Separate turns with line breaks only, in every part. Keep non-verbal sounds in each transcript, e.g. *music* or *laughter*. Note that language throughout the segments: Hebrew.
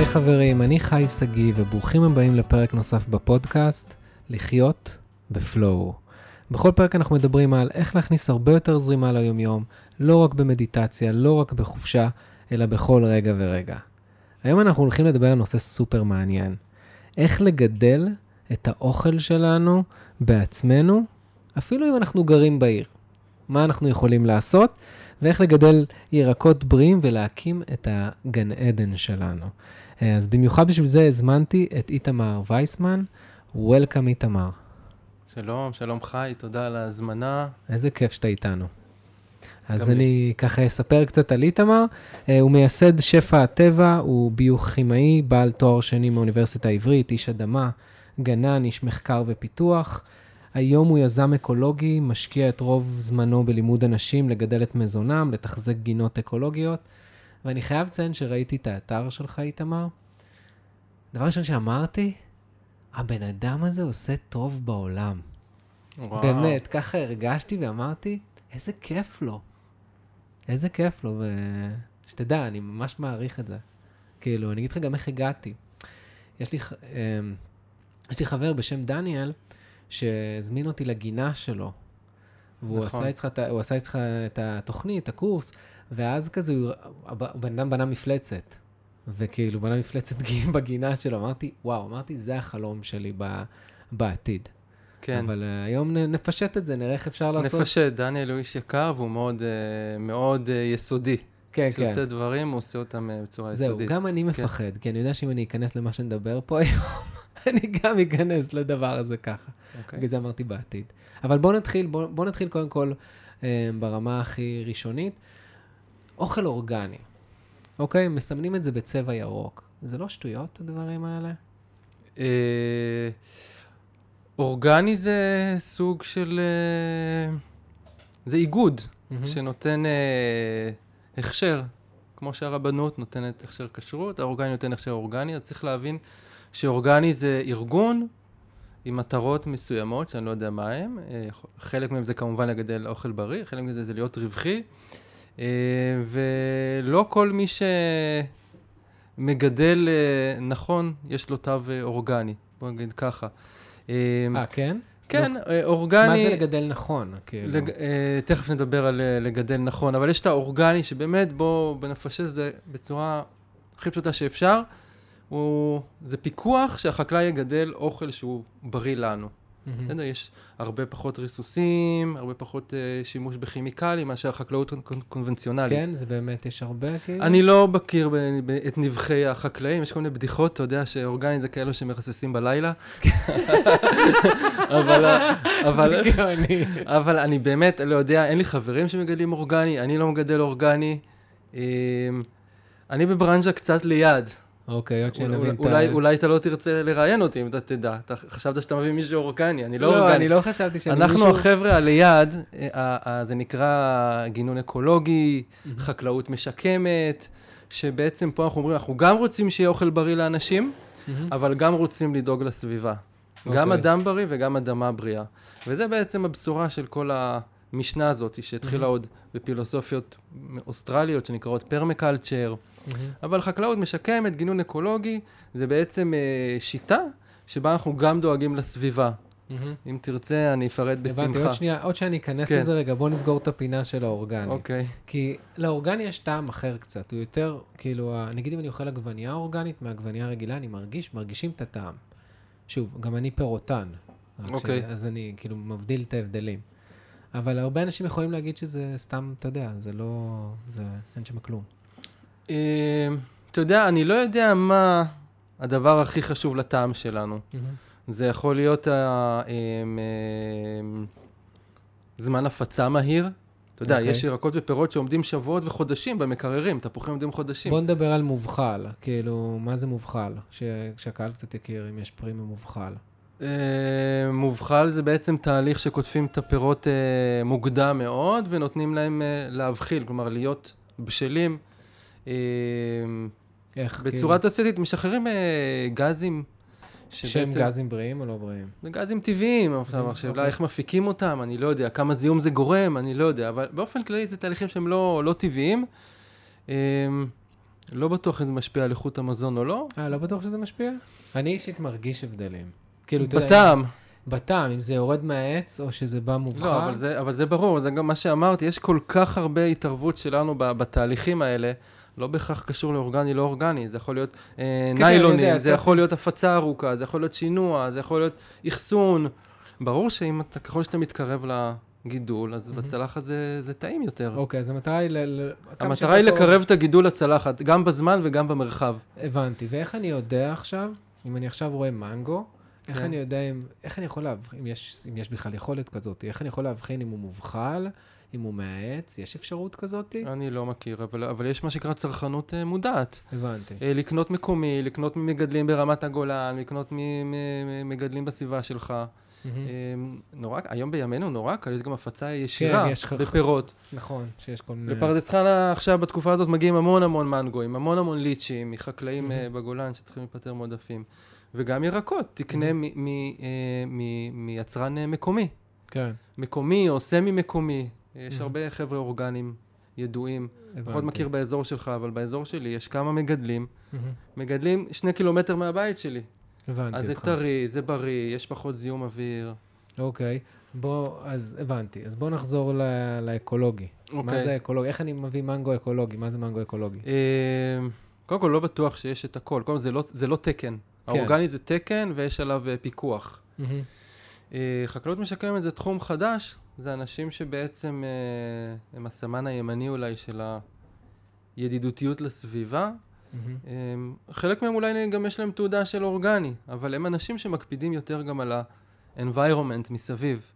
היי חברים, אני חי שגיא, וברוכים הבאים לפרק נוסף בפודקאסט, לחיות בפלואו. בכל פרק אנחנו מדברים על איך להכניס הרבה יותר זרימה ליומיום, לא רק במדיטציה, לא רק בחופשה, אלא בכל רגע ורגע. היום אנחנו הולכים לדבר על נושא סופר מעניין. איך לגדל את האוכל שלנו בעצמנו, אפילו אם אנחנו גרים בעיר. מה אנחנו יכולים לעשות, ואיך לגדל ירקות בריאים ולהקים את הגן עדן שלנו. אז במיוחד בשביל זה הזמנתי את איתמר וייסמן. Welcome איתמר.
שלום, שלום חי, תודה על ההזמנה.
איזה כיף שאתה איתנו. אז אני לי. ככה אספר קצת על איתמר. הוא מייסד שפע הטבע, הוא ביוכימאי, בעל תואר שני מאוניברסיטה העברית, איש אדמה, גנן, איש מחקר ופיתוח. היום הוא יזם אקולוגי, משקיע את רוב זמנו בלימוד אנשים לגדל את מזונם, לתחזק גינות אקולוגיות. ואני חייב לציין שראיתי את האתר שלך, איתמר. דבר ראשון שאמרתי, הבן אדם הזה עושה טוב בעולם. וואו. באמת, ככה הרגשתי ואמרתי, איזה כיף לו. איזה כיף לו, ושתדע, אני ממש מעריך את זה. כאילו, אני אגיד לך גם איך הגעתי. יש לי, אמ, יש לי חבר בשם דניאל, שהזמין אותי לגינה שלו. והוא נכון. עשה, אצלך, אצלך את התוכנית, הקורס, ואז כזה, הוא, הבן אדם בנה מפלצת. וכאילו, בנה מפלצת *laughs* בגינה שלו. אמרתי, וואו, אמרתי, זה החלום שלי ב, בעתיד. כן. אבל uh, היום נפשט את זה, נראה איך אפשר לעשות.
נפשט, דניאל הוא איש יקר והוא מאוד, uh, מאוד uh, יסודי.
כן, כן.
כשעושה דברים, הוא עושה אותם uh, בצורה
זהו,
יסודית.
זהו, גם אני כן. מפחד, כי אני יודע שאם אני אכנס למה שנדבר פה *laughs* היום, אני גם אכנס לדבר הזה ככה. אוקיי. בגלל זה אמרתי בעתיד. אבל בואו נתחיל, בואו בוא נתחיל קודם כל אה, ברמה הכי ראשונית. אוכל אורגני, אוקיי? מסמנים את זה בצבע ירוק. זה לא שטויות, הדברים האלה?
אה, אורגני זה סוג של... אה, זה איגוד mm-hmm. שנותן אה, הכשר, כמו שהרבנות נותנת הכשר כשרות, האורגני נותן הכשר אורגני, אז צריך להבין שאורגני זה ארגון עם מטרות מסוימות, שאני לא יודע מה הם. אה, חלק מהם זה כמובן לגדל אוכל בריא, חלק מזה זה להיות רווחי. אה, ולא כל מי שמגדל אה, נכון, יש לו תו אורגני. בוא נגיד ככה.
אה, כן?
כן, לא, אורגני... מה
זה לגדל נכון? כאילו? לג,
תכף נדבר על לגדל נכון, אבל יש את האורגני שבאמת בואו נפשט את זה בצורה הכי פשוטה שאפשר. הוא, זה פיקוח שהחקלאי יגדל אוכל שהוא בריא לנו. בסדר, mm-hmm. יש הרבה פחות ריסוסים, הרבה פחות uh, שימוש בכימיקלים מאשר החקלאות קונבנציונלית.
כן, זה באמת, יש הרבה כאילו?
אני לא מכיר ב- ב- את נבחי החקלאים, יש כל מיני בדיחות, אתה יודע שאורגנית זה כאלו שמרססים בלילה. אבל, אבל, אבל אני באמת לא יודע, אין לי חברים שמגדלים אורגני, אני לא מגדל אורגני. אמ, אני בברנז'ה קצת ליד.
אוקיי, עוד שנבין
את ה... אולי אתה לא תרצה לראיין אותי אם אתה תדע. אתה חשבת שאתה מביא מישהו אורגני, אני לא אורגני.
לא, אני לא חשבתי שאני
מישהו... אנחנו החבר'ה הליד, אה, זה נקרא גינון אקולוגי, חקלאות משקמת, שבעצם פה אנחנו אומרים, אנחנו גם רוצים שיהיה אוכל בריא לאנשים, אבל גם רוצים לדאוג לסביבה. גם אוקיי. אדם בריא וגם אדמה בריאה. וזה בעצם הבשורה של כל המשנה הזאת, שהתחילה עוד בפילוסופיות אוסטרליות שנקראות פרמקלצ'ר. Mm-hmm. אבל חקלאות משקמת, גינון אקולוגי, זה בעצם אה, שיטה שבה אנחנו גם דואגים לסביבה. Mm-hmm. אם תרצה, אני אפרט בשמחה.
הבנתי, עוד שנייה, עוד שאני אכנס כן. לזה רגע, בוא נסגור את הפינה של האורגני.
אוקיי.
כי לאורגני יש טעם אחר קצת, הוא יותר, כאילו, נגיד אם אני אוכל עגבנייה אורגנית מהעגבנייה הרגילה, אני מרגיש, מרגישים את הטעם. שוב, גם אני פירוטן.
אוקיי.
אז אני כאילו מבדיל את ההבדלים. אבל הרבה אנשים יכולים להגיד שזה סתם, אתה יודע, זה לא, זה, אין שם כלום.
אמ, אתה יודע, אני לא יודע מה הדבר הכי חשוב לטעם שלנו. זה יכול להיות אמ, אמ, זמן הפצה מהיר. אתה יודע, okay. יש אוקיי. ירקות ופירות שעומדים שבועות וחודשים במקררים, תפוחים עומדים חודשים.
בוא נדבר על מובחל, כאילו, מה זה מובחל? שהקהל קצת יכיר אם יש פרי ממובחל.
מובחל זה בעצם תהליך שקוטפים את הפירות מוקדם מאוד ונותנים להם להבחיל, כלומר להיות בשלים
איך?
כאילו? בצורה תעשייתית, משחררים אה, גזים.
שהם גזים בריאים או לא בריאים?
זה גזים טבעיים, עכשיו, השאלה אוקיי. איך מפיקים אותם, אני לא יודע, כמה זיהום זה גורם, אני לא יודע, אבל באופן כללי זה תהליכים שהם לא, לא טבעיים. לא בטוח אם זה משפיע על איכות המזון או לא.
אה, לא בטוח שזה משפיע? אני אישית מרגיש הבדלים. כאילו, אתה יודע,
בטעם.
בטעם, אם זה יורד מהעץ או שזה בא מובחר.
לא, אבל זה, אבל זה ברור, זה גם מה שאמרתי, יש כל כך הרבה התערבות שלנו ב- בתהליכים האלה. לא בהכרח קשור לאורגני, לא אורגני, זה יכול להיות אה,
כן,
ניילונים,
יודע,
זה
זה-
יכול להיות הפצה ארוכה, זה יכול להיות שינוע, זה יכול להיות אחסון. ברור שאם אתה, ככל שאתה מתקרב לגידול, אז
מהמם.
בצלחת זה, זה טעים יותר.
אוקיי, אז המטרה היא ל... ל-
המטרה היא. לקרב את הגידול לצלחת, גם בזמן וגם במרחב.
הבנתי. ואיך אני יודע עכשיו, אם אני עכשיו רואה מנגו, איך
כן.
אני יודע אם... איך אני יכול להבחין, אם יש, אם יש בכלל יכולת כזאת, איך אני יכול להבחין אם הוא מובחל, אם הוא מהעץ, יש אפשרות כזאת?
אני לא מכיר, אבל, אבל יש מה שנקרא צרכנות אה, מודעת.
הבנתי.
אה, לקנות מקומי, לקנות ממגדלים ברמת הגולן, לקנות ממגדלים בסביבה שלך. אה, נורא, היום בימינו נורא קל, יש גם הפצה ישירה
כן, יש
בפירות.
נכון, שיש כל מיני...
לפרדס חנה עכשיו בתקופה הזאת מגיעים המון המון מנגויים, המון המון ליצ'ים מחקלאים. בגולן שצריכים להיפטר מעודפים. וגם ירקות, תקנה מ- אה, מיצרן אה, מקומי.
כן,
מקומי או סמי מקומי. יש
מהמם.
הרבה חבר'ה אורגניים ידועים. פחות מכיר באזור שלך, אבל באזור שלי יש כמה מגדלים.
מהמם.
מגדלים שני קילומטר מהבית שלי.
הבנתי
אז זה
אותך.
טרי, זה בריא, יש פחות זיהום אוויר.
אוקיי, בוא, אז הבנתי. אז בוא נחזור ל- לאקולוגי. מה
אוקיי.
זה אקולוגי? איך אני מביא מנגו אקולוגי? מה זה מנגו אקולוגי?
אה, קודם כל, לא בטוח שיש את הכל. קודם כל, זה לא, זה לא תקן. האורגני זה תקן ויש עליו אה, פיקוח. אה, חקלאות משקמת זה תחום חדש, זה אנשים שבעצם אה, הם הסמן הימני אולי של הידידותיות לסביבה. חלק מהם אולי גם יש להם תעודה של אורגני, אבל הם אנשים שמקפידים יותר גם על ה-environment מסביב.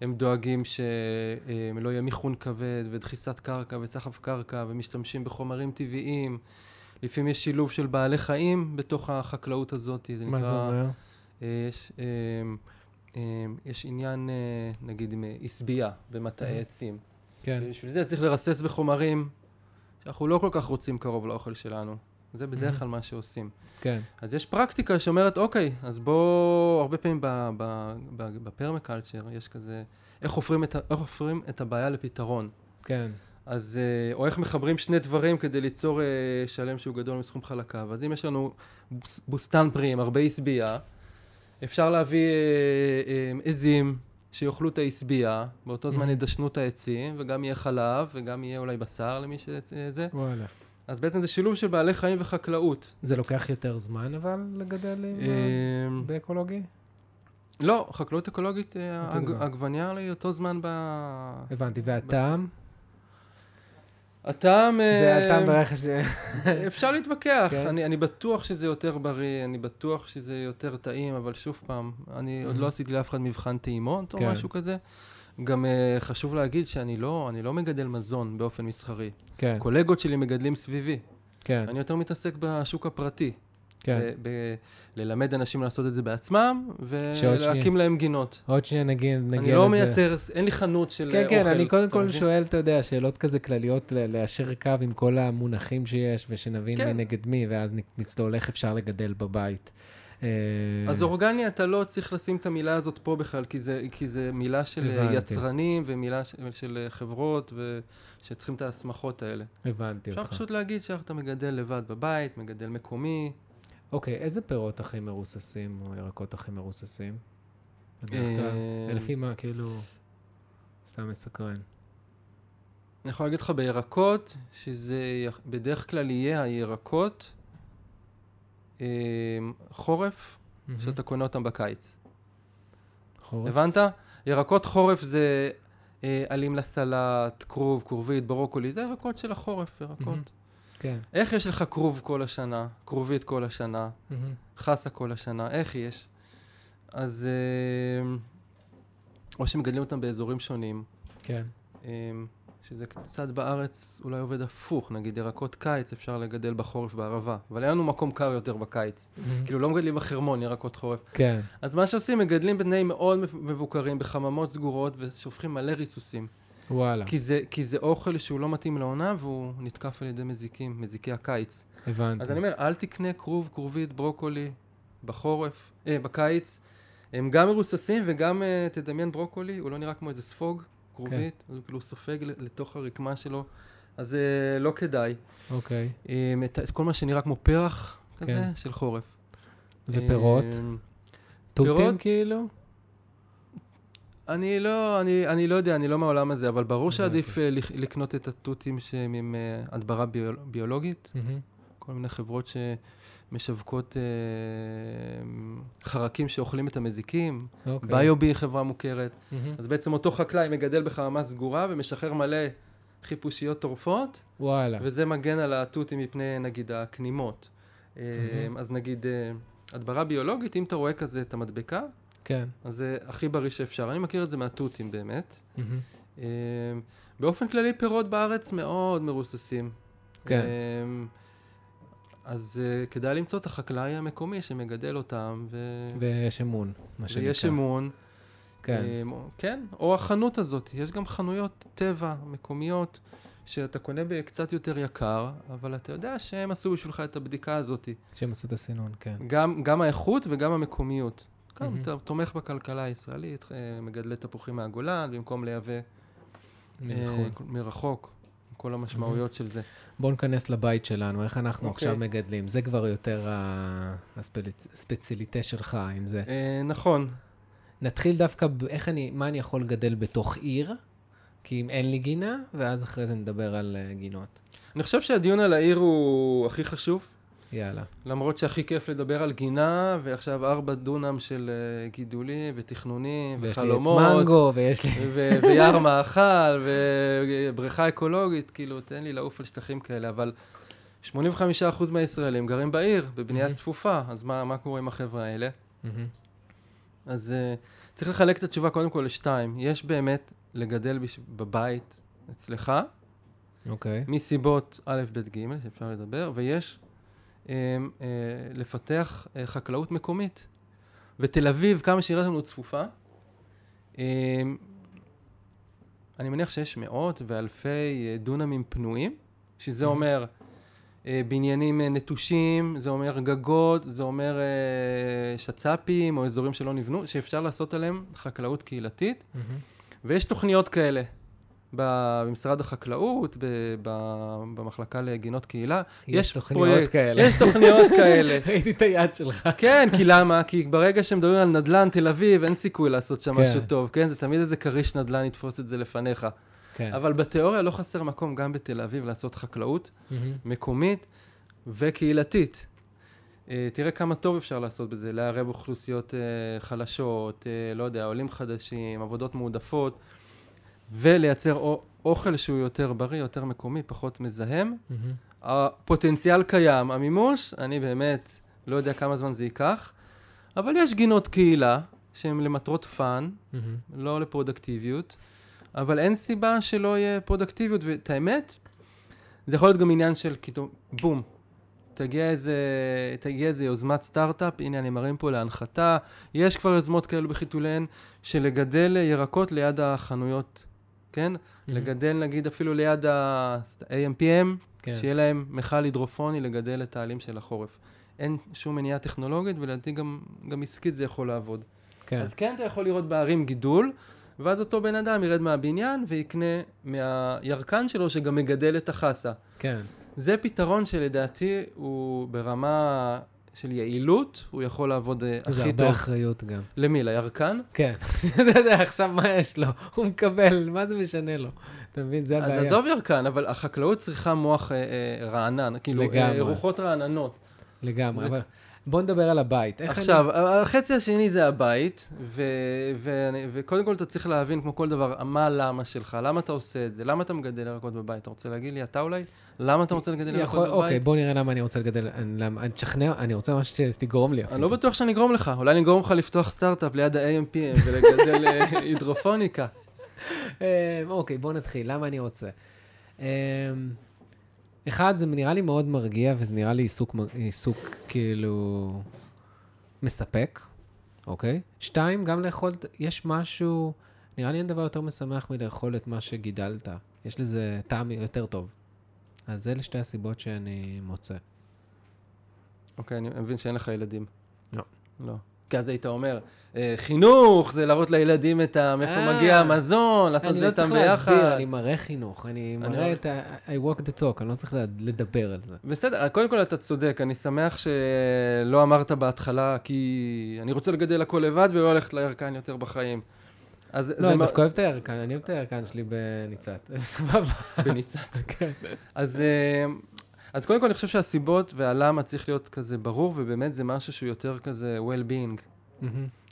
הם דואגים שלא יהיה מיכון כבד ודחיסת קרקע וסחף קרקע ומשתמשים בחומרים טבעיים. לפעמים יש שילוב של בעלי חיים בתוך החקלאות הזאת. זה
מה זה
נקרא-
אומר?
אה, יש, אה, אה, יש עניין, נגיד, עם עשבייה במטעי. עצים.
כן,
ובשביל זה צריך לרסס בחומרים שאנחנו לא כל כך רוצים קרוב לאוכל שלנו. זה בדרך. כלל מה שעושים.
כן.
אז יש פרקטיקה שאומרת, אוקיי, אז בוא, הרבה פעמים בפרמקלצ'ר יש כזה, איך הופכים את, ה- איך הופכים את הבעיה לפתרון.
כן.
אז, אה, או איך מחברים שני דברים כדי ליצור אה, שלם שהוא גדול מסכום חלקיו. אז אם יש לנו בוס- בוסתן פרי עם הרבה עשבייה, אפשר להביא אה, עזים שיאכלו את העשבייה, באותו זמן. ידשנו את העצים, וגם יהיה חלב, וגם יהיה אולי בשר למי שזה.
וואלה.
אז בעצם זה שילוב של בעלי חיים וחקלאות.
זה לוקח יותר זמן אבל לגדל עם, אה, באקולוגי?
לא, חקלאות אקולוגית, אה,
אותו
הג-
דבר.
עגבניה היא אותו זמן ב...
הבנתי. והטעם?
הטעם...
זה
אה,
הטעם ברכש...
אפשר להתווכח,
כן.
אני, אני בטוח שזה יותר בריא, אני בטוח שזה יותר טעים, אבל שוב פעם, אני עוד
Mhm.
לא עשיתי לאף אחד מבחן טעימות או
כן.
משהו כזה. גם uh, חשוב להגיד שאני לא, לא מגדל מזון באופן מסחרי.
כן,
קולגות שלי מגדלים סביבי.
כן,
אני יותר מתעסק בשוק הפרטי.
כן.
ב- ב- ללמד אנשים לעשות את זה בעצמם, ולהקים להם גינות.
עוד שנייה נגיע נגיע לזה.
אני לא מייצר, אין לי חנות של
כן, כן,
אוכל.
אני קודם כל? שואל, אתה יודע, שאלות כזה כלליות, ליישר קו עם כל המונחים שיש, ושנבין
כן.
מי נגד מי, ואז נ- נצלול איך אפשר לגדל בבית. אה,
אז אורגני, אתה לא צריך לשים את המילה הזאת פה בכלל, כי זה, כי זה מילה של
הבנתי.
יצרנים ומילה של, של חברות שצריכים את ההסמכות האלה.
הבנתי
אפשר
אותך.
פשוט להגיד שאתה מגדל לבד בבית, מגדל מקומי.
אוקיי, איזה פירות הכי מרוססים, או ירקות הכי מרוססים? בדרך כלל.
אה,
לפי מה, כאילו, סתם מסקרן.
אני יכול להגיד לך בירקות, שזה בדרך כלל יהיה הירקות אה, חורף. שאתה קונה אותם בקיץ.
חורף?
הבנת? ירקות חורף זה אה, עלים לסלט, כרוב, כרובית, ברוקולי, זה ירקות של החורף, ירקות.
כן.
איך יש לך כרוב כל השנה, כרובית כל השנה,
מהמם.
חסה כל השנה, איך יש? אז אה, או שמגדלים אותם באזורים שונים,
כן.
אה, שזה קצת בארץ אולי עובד הפוך, נגיד ירקות קיץ אפשר לגדל בחורף בערבה, אבל אין לנו מקום קר יותר בקיץ.
מהמם.
כאילו לא מגדלים בחרמון ירקות חורף.
כן.
אז מה שעושים, מגדלים בתנאים מאוד מבוקרים, בחממות סגורות, ושופכים מלא ריסוסים.
וואלה,
כי זה, כי זה אוכל שהוא לא מתאים לעונה, והוא נתקף על ידי מזיקים, מזיקי הקיץ.
הבנתי.
אז אני אומר, אל תקנה כרוב, כרובית, ברוקולי בחורף, אה, בקיץ. הם גם מרוססים וגם, אה, תדמיין ברוקולי, הוא לא נראה כמו איזה ספוג, כרובית, אז הוא כאילו סופג לתוך הרקמה שלו אז אה, לא כדאי.
אוקיי.
אה, את את כל מה שנראה כמו פרח כזה,
כן.
של חורף.
ופירות?
אה,
תותים
פירות?
כאילו?
אני לא, אני, אני לא יודע, אני לא מהעולם הזה, אבל ברור. שעדיף לק- לקנות את התותים שהם עם אה, הדברה ביול, ביולוגית. כל מיני חברות שמשווקות אה, חרקים שאוכלים את המזיקים.
אוקיי.
ביובי היא חברה מוכרת. אז בעצם אותו חקלאי מגדל בחממה סגורה ומשחרר מלא חיפושיות טורפות,
וואלה.
וזה מגן על התותים מפני נגיד הכנימות. אז נגיד הדברה ביולוגית, אם אתה רואה כזה את המדבקה,
כן.
אז זה הכי בריא שאפשר. אני מכיר את זה מהתותים באמת. אה, באופן כללי פירות בארץ מאוד מרוססים.
כן.
אה, אז אה, כדאי למצוא את החקלאי המקומי שמגדל אותם, ו...
ויש אמון, מה שנקרא.
ויש אמון.
כן.
אה, כן, או החנות הזאת. יש גם חנויות טבע מקומיות, שאתה קונה בקצת יותר יקר, אבל אתה יודע שהם עשו בשבילך את הבדיקה הזאת.
שהם עשו את הסינון, כן.
גם, גם האיכות וגם המקומיות.
מהמם.
אתה תומך בכלכלה הישראלית, אה, מגדלי תפוחים מהגולן, במקום לייבא אה,
נכון.
מרחוק, כל המשמעויות של זה.
בואו ניכנס לבית שלנו, איך אנחנו
אוקיי.
עכשיו מגדלים. זה כבר יותר הספציליטה שלך, אם זה.
אה, נכון,
נתחיל דווקא, איך אני, מה אני יכול לגדל בתוך עיר, כי אם אין לי גינה, ואז אחרי זה נדבר על אה, גינות.
אני חושב שהדיון על העיר הוא הכי חשוב,
יאללה.
למרות שהכי כיף לדבר על גינה, ועכשיו ארבע דונם של אה, גידולים ותכנונים
ויש לי עץ
וחלומות.
מנגו, ויש לי...
ו- ויער מאכל, ובריכה אקולוגית, כאילו, תן לי לעוף על שטחים כאלה, אבל 85% מהישראלים גרים בעיר, בבנייה. צפופה, אז מה, מה קורה עם החבר'ה האלה? אז uh, צריך לחלק את התשובה קודם כל לשתיים. יש באמת לגדל בש... בבית אצלך,
אוקיי.
מסיבות א', ב', ג', שאפשר לדבר, ויש לפתח uh, חקלאות מקומית. ותל אביב, כמה שהיא לנו צפופה, um, אני מניח שיש מאות ואלפי uh, דונמים פנויים, שזה. אומר בניינים נטושים, זה אומר גגות, זה אומר שצ"פים או אזורים שלא נבנו, שאפשר לעשות עליהם חקלאות קהילתית. ויש תוכניות כאלה במשרד החקלאות, ב- ב- במחלקה לגינות קהילה.
יש תוכניות
פרויקט-
כאלה.
יש תוכניות כאלה. *laughs*
ראיתי את היד שלך.
כן, כי למה? כי ברגע שמדברים על נדל"ן תל אביב, אין סיכוי לעשות שם
כן.
משהו טוב, כן? זה תמיד איזה כריש נדל"ן יתפוס את זה לפניך.
כן.
אבל בתיאוריה לא חסר מקום גם בתל אביב לעשות חקלאות. מקומית וקהילתית. אה, תראה כמה טוב אפשר לעשות בזה, לערב אוכלוסיות אה, חלשות, אה, לא יודע, עולים חדשים, עבודות מועדפות, ולייצר או- אוכל שהוא יותר בריא, יותר מקומי, פחות מזהם.
מהמם.
הפוטנציאל קיים, המימוש, אני באמת לא יודע כמה זמן זה ייקח, אבל יש גינות קהילה שהן למטרות fun,
מהמם.
לא לפרודקטיביות, אבל אין סיבה שלא יהיה פרודקטיביות, ואת האמת, זה יכול להיות גם עניין של כאילו, בום, תגיע איזה, תגיע איזה יוזמת סטארט-אפ, הנה אני מרים פה להנחתה, יש כבר יוזמות כאלו בחיתוליהן, של לגדל ירקות ליד החנויות, כן? לגדל נגיד אפילו ליד ה-AMPM,
כן.
שיהיה להם מכל הידרופוני לגדל את העלים של החורף. אין שום מניעה טכנולוגית, ולדעתי גם, גם עסקית זה יכול לעבוד.
כן.
אז כן אתה יכול לראות בערים גידול, ואז אותו בן אדם ירד מהבניין ויקנה מהירקן שלו שגם מגדל את החסה.
כן.
זה פתרון שלדעתי הוא ברמה של יעילות, הוא יכול לעבוד אה,
זה
הכי
הרבה
טוב.
אחריות גם.
למי? לירקן?
כן. *laughs* אתה יודע, עכשיו מה יש לו? הוא מקבל, מה זה משנה לו? אתה מבין? זה
אז
הבעיה.
עזוב ירקן, אבל החקלאות צריכה מוח אה, אה, רענן, כאילו. רוחות רעננות.
לגמרי,
זה-
אבל בוא נדבר על הבית.
עכשיו, החצי השני זה הבית, ו- ואני- וקודם כל אתה צריך להבין, כמו כל דבר, מה הלמה שלך, למה אתה עושה את זה, למה אתה מגדל ירקות בבית? אתה רוצה להגיד לי, אתה אולי? למה אתה רוצה לגדל
אני...
ירקות. בבית?
אוקיי, בוא נראה למה אני רוצה לגדל, אני- למה- אני תשכנע, אני רוצה ממש שתגרום לי.
אני לא בטוח שאני אגרום לך, אולי אני אגרום לך לפתוח סטארט-אפ ליד ה-AMPM ולגדל אה, *laughs* הידרופוניקה.
אה, אוקיי, בוא נתחיל. למה אני רוצה? אחד, זה נראה לי מאוד מרגיע, וזה נראה לי עיסוק, עיסוק כאילו מספק, אוקיי? שתיים, גם לאכול, יש משהו, נראה לי אין דבר יותר משמח מלאכול את מה שגידלת. יש לזה טעם יותר טוב. אז אלה שתי הסיבות שאני מוצא.
אוקיי, אני מבין שאין לך ילדים.
לא.
לא. כי אז היית אומר, אה, חינוך, זה להראות לילדים את ה... מאיפה
אה.
מגיע המזון, לעשות את
אני
זה
לא
איתם
צריך
ביחד.
להסביר, אני מראה חינוך, אני
אני
מראה את ה... I walk the talk, אני לא צריך לדבר על זה.
בסדר, קודם כל אתה צודק, אני שמח שלא אמרת בהתחלה, כי אני רוצה לגדל הכל לבד ולא ללכת לירקן יותר בחיים. אז
לא, אני דווקא אוהב את הירקן, אני אוהב את הירקן שלי בניצת. *laughs* סבבה.
בניצת. *laughs*
כן.
אז, אה, אז קודם כל אני חושב שהסיבות והלמה צריך להיות כזה ברור, ובאמת זה משהו שהוא יותר כזה well-being.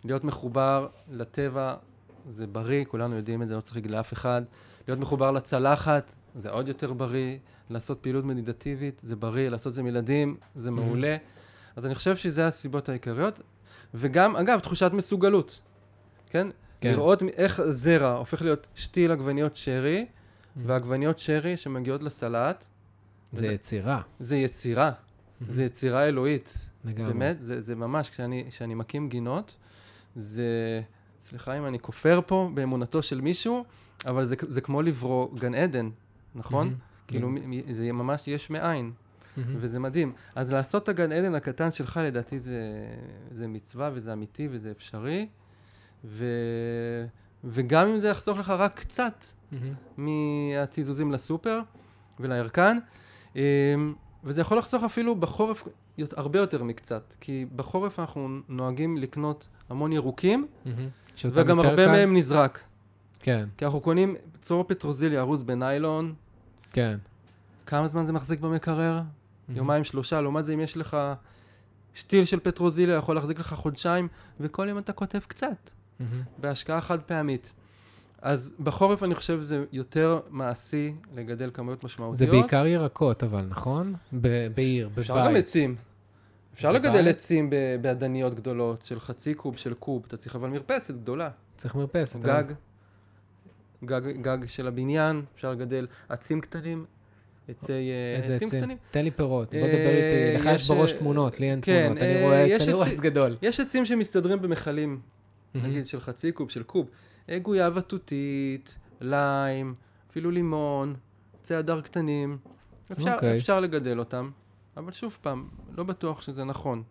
להיות מחובר לטבע זה בריא, כולנו יודעים את זה, לא צריך להגיד לאף אחד. להיות מחובר לצלחת זה עוד יותר בריא. לעשות פעילות מדיטטיבית זה בריא, לעשות זה עם ילדים זה מעולה. אז אני חושב שזה הסיבות העיקריות. וגם, אגב, תחושת מסוגלות, כן?
כן.
לראות איך זרע הופך להיות שתיל עגבניות שרי,
מהמם.
ועגבניות שרי שמגיעות לסלט,
זה יצירה.
זה יצירה, זה יצירה אלוהית.
לגמרי.
באמת, זה, זה ממש, כשאני, כשאני מקים גינות, זה, סליחה אם אני כופר פה באמונתו של מישהו, אבל זה, זה כמו לברוא גן עדן, נכון?
מהמם.
כאילו, מ- זה ממש יש מאין,
מהמם.
וזה מדהים. אז לעשות את הגן עדן הקטן שלך, לדעתי זה, זה מצווה וזה אמיתי וזה אפשרי, ו, וגם אם זה יחסוך לך רק קצת
מהמם.
מהתיזוזים לסופר ולירקן, וזה יכול לחסוך אפילו בחורף הרבה יותר מקצת, כי בחורף אנחנו נוהגים לקנות המון ירוקים, וגם הרבה
קל-
מהם נזרק.
כן,
כי אנחנו קונים צרור פטרוזיליה ארוז בניילון,
כן.
כמה זמן זה מחזיק במקרר? יומיים שלושה, לעומת זה אם יש לך שתיל של פטרוזיליה, יכול להחזיק לך חודשיים, וכל יום אתה כותב קצת. בהשקעה חד פעמית. אז בחורף אני חושב שזה יותר מעשי לגדל כמויות משמעותיות.
זה בעיקר ירקות, אבל, נכון? ב- בעיר, בבית.
אפשר גם עצים. אפשר
בבית?
לגדל עצים באדניות גדולות, של חצי קוב, של קוב. אתה צריך אבל מרפסת גדולה.
צריך מרפסת.
גג,
אה?
גג, גג של הבניין, אפשר לגדל עצים קטנים, עצי אה, עצים
עצים?
קטנים.
תן לי פירות, בוא
אה,
דבר איתי. לך יש בראש תמונות, לי אין
כן,
תמונות. אני
אה,
רואה
יש
עץ, אני רואה עץ גדול.
יש עצים שמסתדרים במכלים. נגיד של חצי קוב, של קוב. אה, גויאבה תותית, ליים, אפילו לימון, עצי הדר קטנים. אפשר,
אוקיי.
אפשר לגדל אותם, אבל שוב פעם, לא בטוח שזה נכון.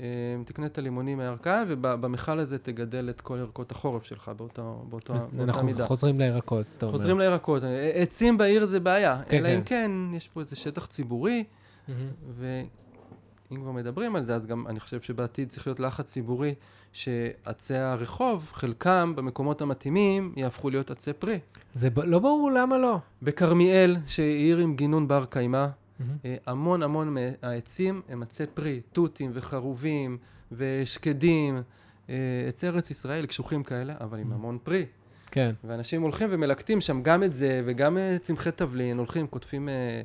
אה, תקנה את הלימונים מהירקן, ובמכל הזה תגדל את כל ירקות החורף שלך באותו, באותו,
אז
באותה
אנחנו
מידה.
חוזרים לירקות, אתה אומר.
חוזרים לירקות. אה, עצים בעיר זה בעיה,
כן,
אלא
כן.
אם כן, יש פה איזה שטח ציבורי,
מהמם.
ואם כבר מדברים על זה, אז גם אני חושב שבעתיד צריך להיות לחץ ציבורי, שעצי הרחוב, חלקם במקומות המתאימים, יהפכו להיות עצי פרי.
זה ב- לא ברור למה לא.
בכרמיאל, שהיא עיר עם גינון בר קיימא. אה, המון המון מהעצים הם עצי פרי, תותים וחרובים ושקדים, אה, עצי ארץ ישראל, קשוחים כאלה, אבל עם
Mm.
המון פרי.
כן.
ואנשים הולכים ומלקטים שם גם את זה, וגם אה, צמחי תבלין, הולכים, קוטפים אה, אה,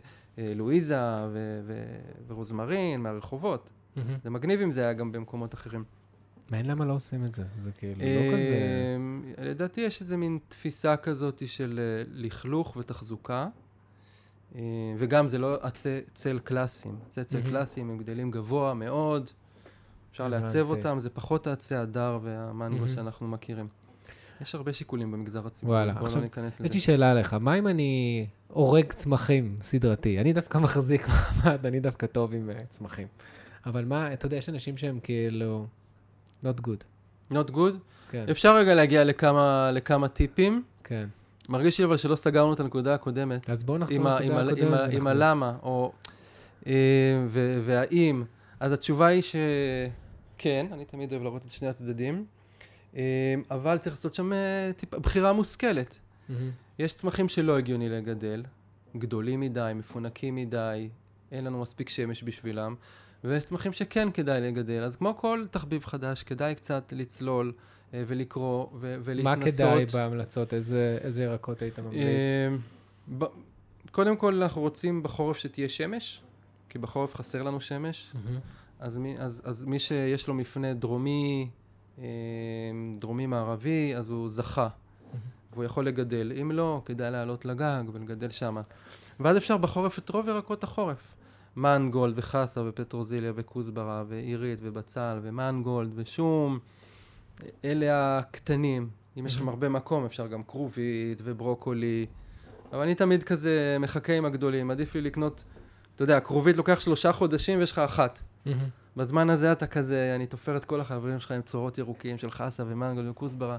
לואיזה ו- ו- ורוזמרין מהרחובות. זה מגניב אם זה היה גם במקומות אחרים.
מעניין למה לא עושים את זה. זה כאילו לא כזה...
אה, לדעתי יש איזה מין תפיסה כזאת של אה, לכלוך ותחזוקה, אה, וגם זה לא עצי צל קלאסיים. עצי צל. קלאסיים הם גדלים גבוה מאוד, אפשר לעצב. אותם, זה פחות העצי הדר והמנגו. שאנחנו מכירים. יש הרבה שיקולים במגזר הציבורי,
וואלה,
בואו
עכשיו,
לא ניכנס
יש
לזה.
לי שאלה עליך, מה אם אני הורג צמחים סדרתי? אני דווקא מחזיק מעמד, אני דווקא טוב עם אה, צמחים. אבל מה, אתה יודע, יש אנשים שהם כאילו... not good.
Not good.
כן,
אפשר רגע להגיע לכמה, לכמה טיפים.
כן.
מרגיש לי אבל שלא סגרנו את הנקודה הקודמת.
אז בואו נחזור לנקודה
עם,
הקודמת
עם. הלמה, או אה, והאם. אז התשובה היא שכן, אני תמיד אוהב לראות את שני הצדדים, אבל צריך לעשות שם אה, טיפה, בחירה מושכלת.
מהמם.
יש צמחים שלא הגיוני לגדל, גדולים מדי, מפונקים מדי, אין לנו מספיק שמש בשבילם, ויש צמחים שכן כדאי לגדל. אז כמו כל תחביב חדש, כדאי קצת לצלול אה, ולקרוא ו-
מה
ולהתנסות.
כדאי בהמלצות? איזה איזה ירקות היית ממליץ?
אה, ב- קודם כל אנחנו רוצים בחורף שתהיה שמש, כי בחורף חסר לנו שמש,
מהמם.
אז מי, אז, אז מי שיש לו מפנה דרומי, דרומי מערבי, אז הוא זכה, והוא יכול לגדל. אם לא, כדאי לעלות לגג ולגדל שמה. ואז אפשר בחורף את רוב ירקות החורף. מנגולד וחסה ופטרוזיליה וכוסברה ועירית ובצל ומנגולד ושום. אלה הקטנים. אם יש לכם הרבה מקום, אפשר גם כרובית וברוקולי. אבל אני תמיד כזה מחכה עם הגדולים. עדיף לי לקנות, אתה יודע, כרובית לוקח שלושה חודשים ויש לך אחת. בזמן הזה אתה כזה, אני תופר את כל החברים שלך עם צורות ירוקים של חסה ומנגל וכוסברה,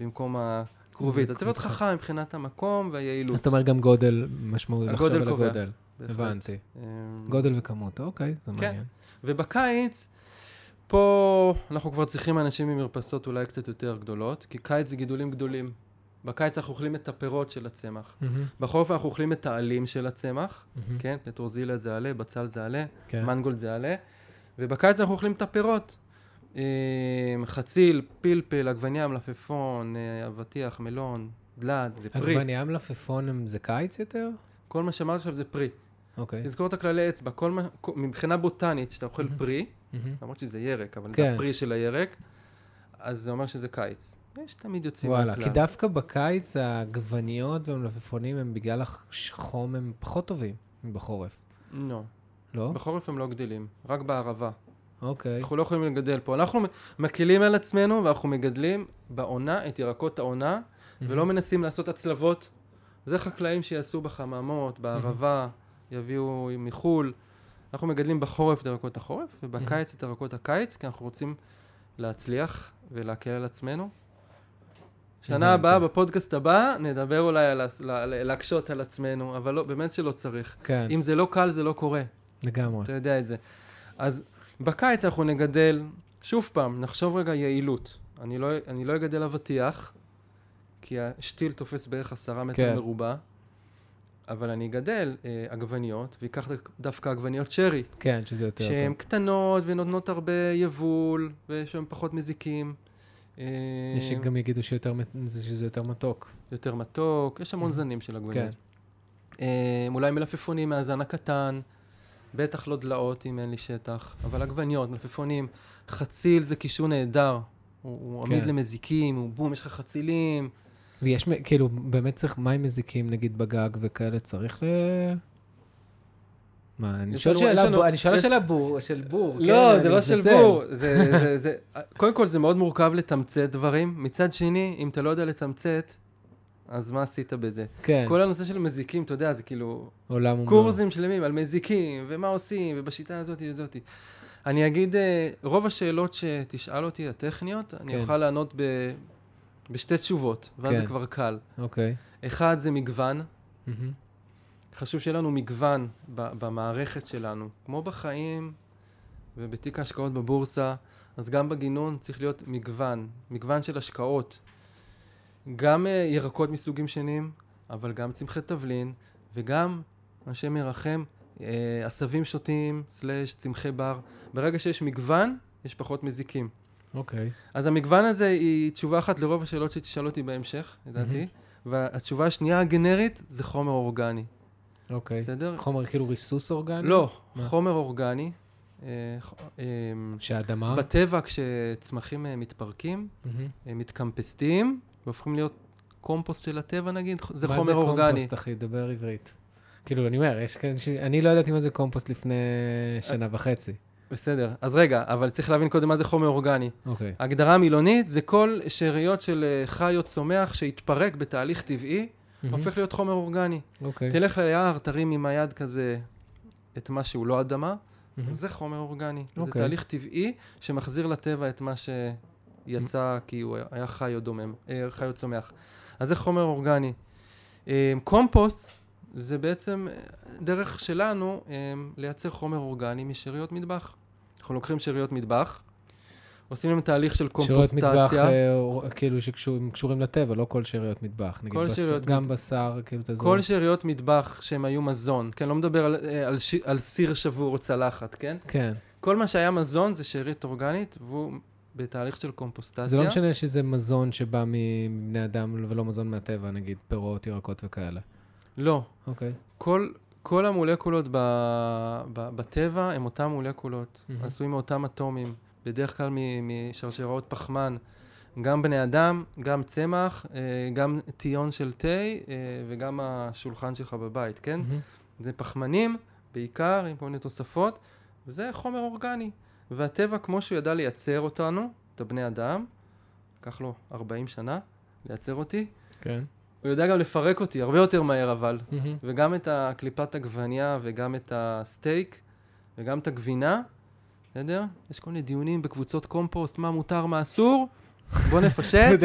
במקום הכרובית. אתה צריך להיות חכם מבחינת המקום והיעילות.
אז אתה אומר גם גודל משמעות,
הגודל קובע.
הבנתי.
אמ,
גודל וכמות, אוקיי, זה
כן.
מעניין.
ובקיץ, פה אנחנו כבר צריכים אנשים עם מרפסות אולי קצת יותר גדולות, כי קיץ זה גידולים גדולים. בקיץ אנחנו אוכלים את הפירות של הצמח. בחורף אנחנו אוכלים את העלים של הצמח,
מהמם,
כן? פטרוזיליה זה עלה, בצל זה עלה,
כן.
מנגולד זה עלה, ובקיץ אנחנו אוכלים את הפירות. אמ, חציל, פלפל, עגבניה, מלפפון, אה, אבטיח, מלון, דלעת, זה פרי.
עגבניה מלפפון זה קיץ יותר?
כל מה שאמרתי עכשיו זה פרי.
אוקיי.
תזכור את הכללי אצבע, כל מה, כל- מבחינה בוטנית, כשאתה אוכל
מהמם.
פרי,
מהמם.
למרות שזה ירק, אבל
כן.
זה הפרי של הירק, אז זה אומר שזה קיץ. יש תמיד יוצאים
וואלה,
מהכלל.
כי דווקא בקיץ העגבניות והמלפפונים הם בגלל החום הם פחות טובים מבחורף,
לא,
לא?
בחורף הם לא גדלים, רק בערבה.
אוקיי.
אנחנו לא יכולים לגדל פה. אנחנו מקלים על עצמנו ואנחנו מגדלים בעונה את ירקות העונה, ולא מנסים לעשות הצלבות. זה חקלאים שיעשו בחממות, בערבה, יביאו מחו"ל. אנחנו מגדלים בחורף את ירקות החורף, ובקיץ את ירקות הקיץ, כי אנחנו רוצים להצליח ולהקל על עצמנו. שנה. הבאה, בפודקאסט הבא, נדבר אולי על להקשות על עצמנו, אבל לא, באמת שלא צריך.
כן,
אם זה לא קל, זה לא קורה.
לגמרי.
אתה יודע את זה. אז בקיץ אנחנו נגדל, שוב פעם, נחשוב רגע יעילות. אני לא, אני לא אגדל אבטיח, כי השתיל תופס בערך עשרה מטר
כן.
מרובע, אבל אני אגדל אה, עגבניות, ואקח דווקא עגבניות שרי,
כן, שזה יותר
שהן
טוב.
קטנות ונותנות הרבה יבול, ושהן פחות מזיקים. אה,
יש שגם יגידו שיותר שזה יותר מתוק.
יותר מתוק, יש המון
Mhm.
זנים של עגבניות.
כן.
אה, אולי מלפפונים מהזן הקטן, בטח לא דלעות אם אין לי שטח, אבל עגבניות, מלפפונים, חציל זה קישור נהדר. הוא, הוא עמיד
כן.
למזיקים, הוא בום, יש לך חצילים.
ויש, כאילו, באמת צריך מים מזיקים, נגיד בגג וכאלה, צריך ל... מה, אני שואל שאלה, בור- אני שואל שאלה בור, של בור,
לא,
כן,
זה לא של. בור. זה, זה, זה, קודם כל זה מאוד מורכב לתמצת דברים. מצד שני, אם אתה לא יודע לתמצת, אז מה עשית בזה?
כן,
כל הנושא של מזיקים, אתה יודע, זה כאילו
עולם ומלואו.
קורסים שלמים על מזיקים, ומה עושים, ובשיטה הזאת וזאת. אני אגיד, אה, רוב השאלות שתשאל אותי, הטכניות, אני
כן.
אוכל לענות ב, בשתי תשובות, ואז
כן.
זה כבר קל.
אוקיי.
אחד זה מגוון,
מהמם.
חשוב שיהיה לנו מגוון ב- במערכת שלנו, כמו בחיים ובתיק ההשקעות בבורסה, אז גם בגינון צריך להיות מגוון, מגוון של השקעות. גם אה, ירקות מסוגים שונים, אבל גם צמחי תבלין, וגם, השם ירחם, אה, עשבים שוטים, סלאש צמחי בר. ברגע שיש מגוון, יש פחות מזיקים.
אוקיי.
אז המגוון הזה היא תשובה אחת לרוב השאלות שתשאל אותי בהמשך, לדעתי. והתשובה השנייה הגנרית זה חומר אורגני.
אוקיי.
בסדר?
חומר כאילו ריסוס אורגני?
לא,
מה?
חומר אורגני. אה,
שהאדמה?
בטבע כשצמחים מתפרקים. הם מתקמפסטים והופכים להיות קומפוסט של הטבע נגיד, זה
מה
חומר
זה
אורגני.
קומפוסט, אחי? דבר עברית. כאילו, אני אומר, יש כאלה ש... אני לא ידעתי מה זה קומפוסט לפני שנה וחצי.
בסדר, אז רגע, אבל צריך להבין קודם מה זה חומר אורגני.
אוקיי.
הגדרה מילונית זה כל שאריות של אה, חי או צומח שהתפרק בתהליך טבעי,
מהמם.
הופך להיות חומר אורגני.
אוקיי.
תלך ליער, תרים עם היד כזה את מה שהוא לא אדמה,
מהמם.
זה חומר אורגני. זה
אוקיי.
תהליך טבעי שמחזיר לטבע את מה שיצא כי הוא היה חי או דומם, אה, חי או צומח. אז זה חומר אורגני. אה, קומפוסט זה בעצם אה, דרך שלנו לייצר חומר אורגני משאריות מטבח. אנחנו לוקחים שאריות מטבח, עושים להם תהליך של
שאריות
קומפוסטציה.
מטבח, אה, כאילו שקשורים קשורים לטבע, לא כל שאריות מטבח. נגיד
כל
בשר-
שאריות
גם
מט-
בשר, כאילו, אתה
כל שאריות מטבח שהם היו מזון, כן, לא מדבר על, על, ש... על סיר שבור או צלחת, כן?
כן.
כל מה שהיה מזון זה שארית אורגנית, והוא בתהליך של קומפוסטציה.
זה לא משנה שזה מזון שבא מבני אדם ולא מזון מהטבע, נגיד פירות, ירקות וכאלה.
לא.
אוקיי.
כל, כל המולקולות ב, ב, בטבע הם אותן מולקולות,
מהמם.
עשויים מאותם אטומים, בדרך כלל משרשראות פחמן. גם בני אדם, גם צמח, אה, גם טיון של תה אה, וגם השולחן שלך בבית, כן?
מהמם.
זה פחמנים, בעיקר, עם כל מיני תוספות, וזה חומר אורגני. והטבע, כמו שהוא ידע לייצר אותנו, את הבני אדם, לקח לו 40 שנה לייצר אותי,
כן.
הוא יודע גם לפרק אותי, הרבה יותר מהר אבל.
מהמם.
וגם את הקליפת עגבניה, וגם את הסטייק, וגם את הגבינה, בסדר? יש כל מיני דיונים בקבוצות קומפוסט, מה מותר, מה אסור. בוא נפשט,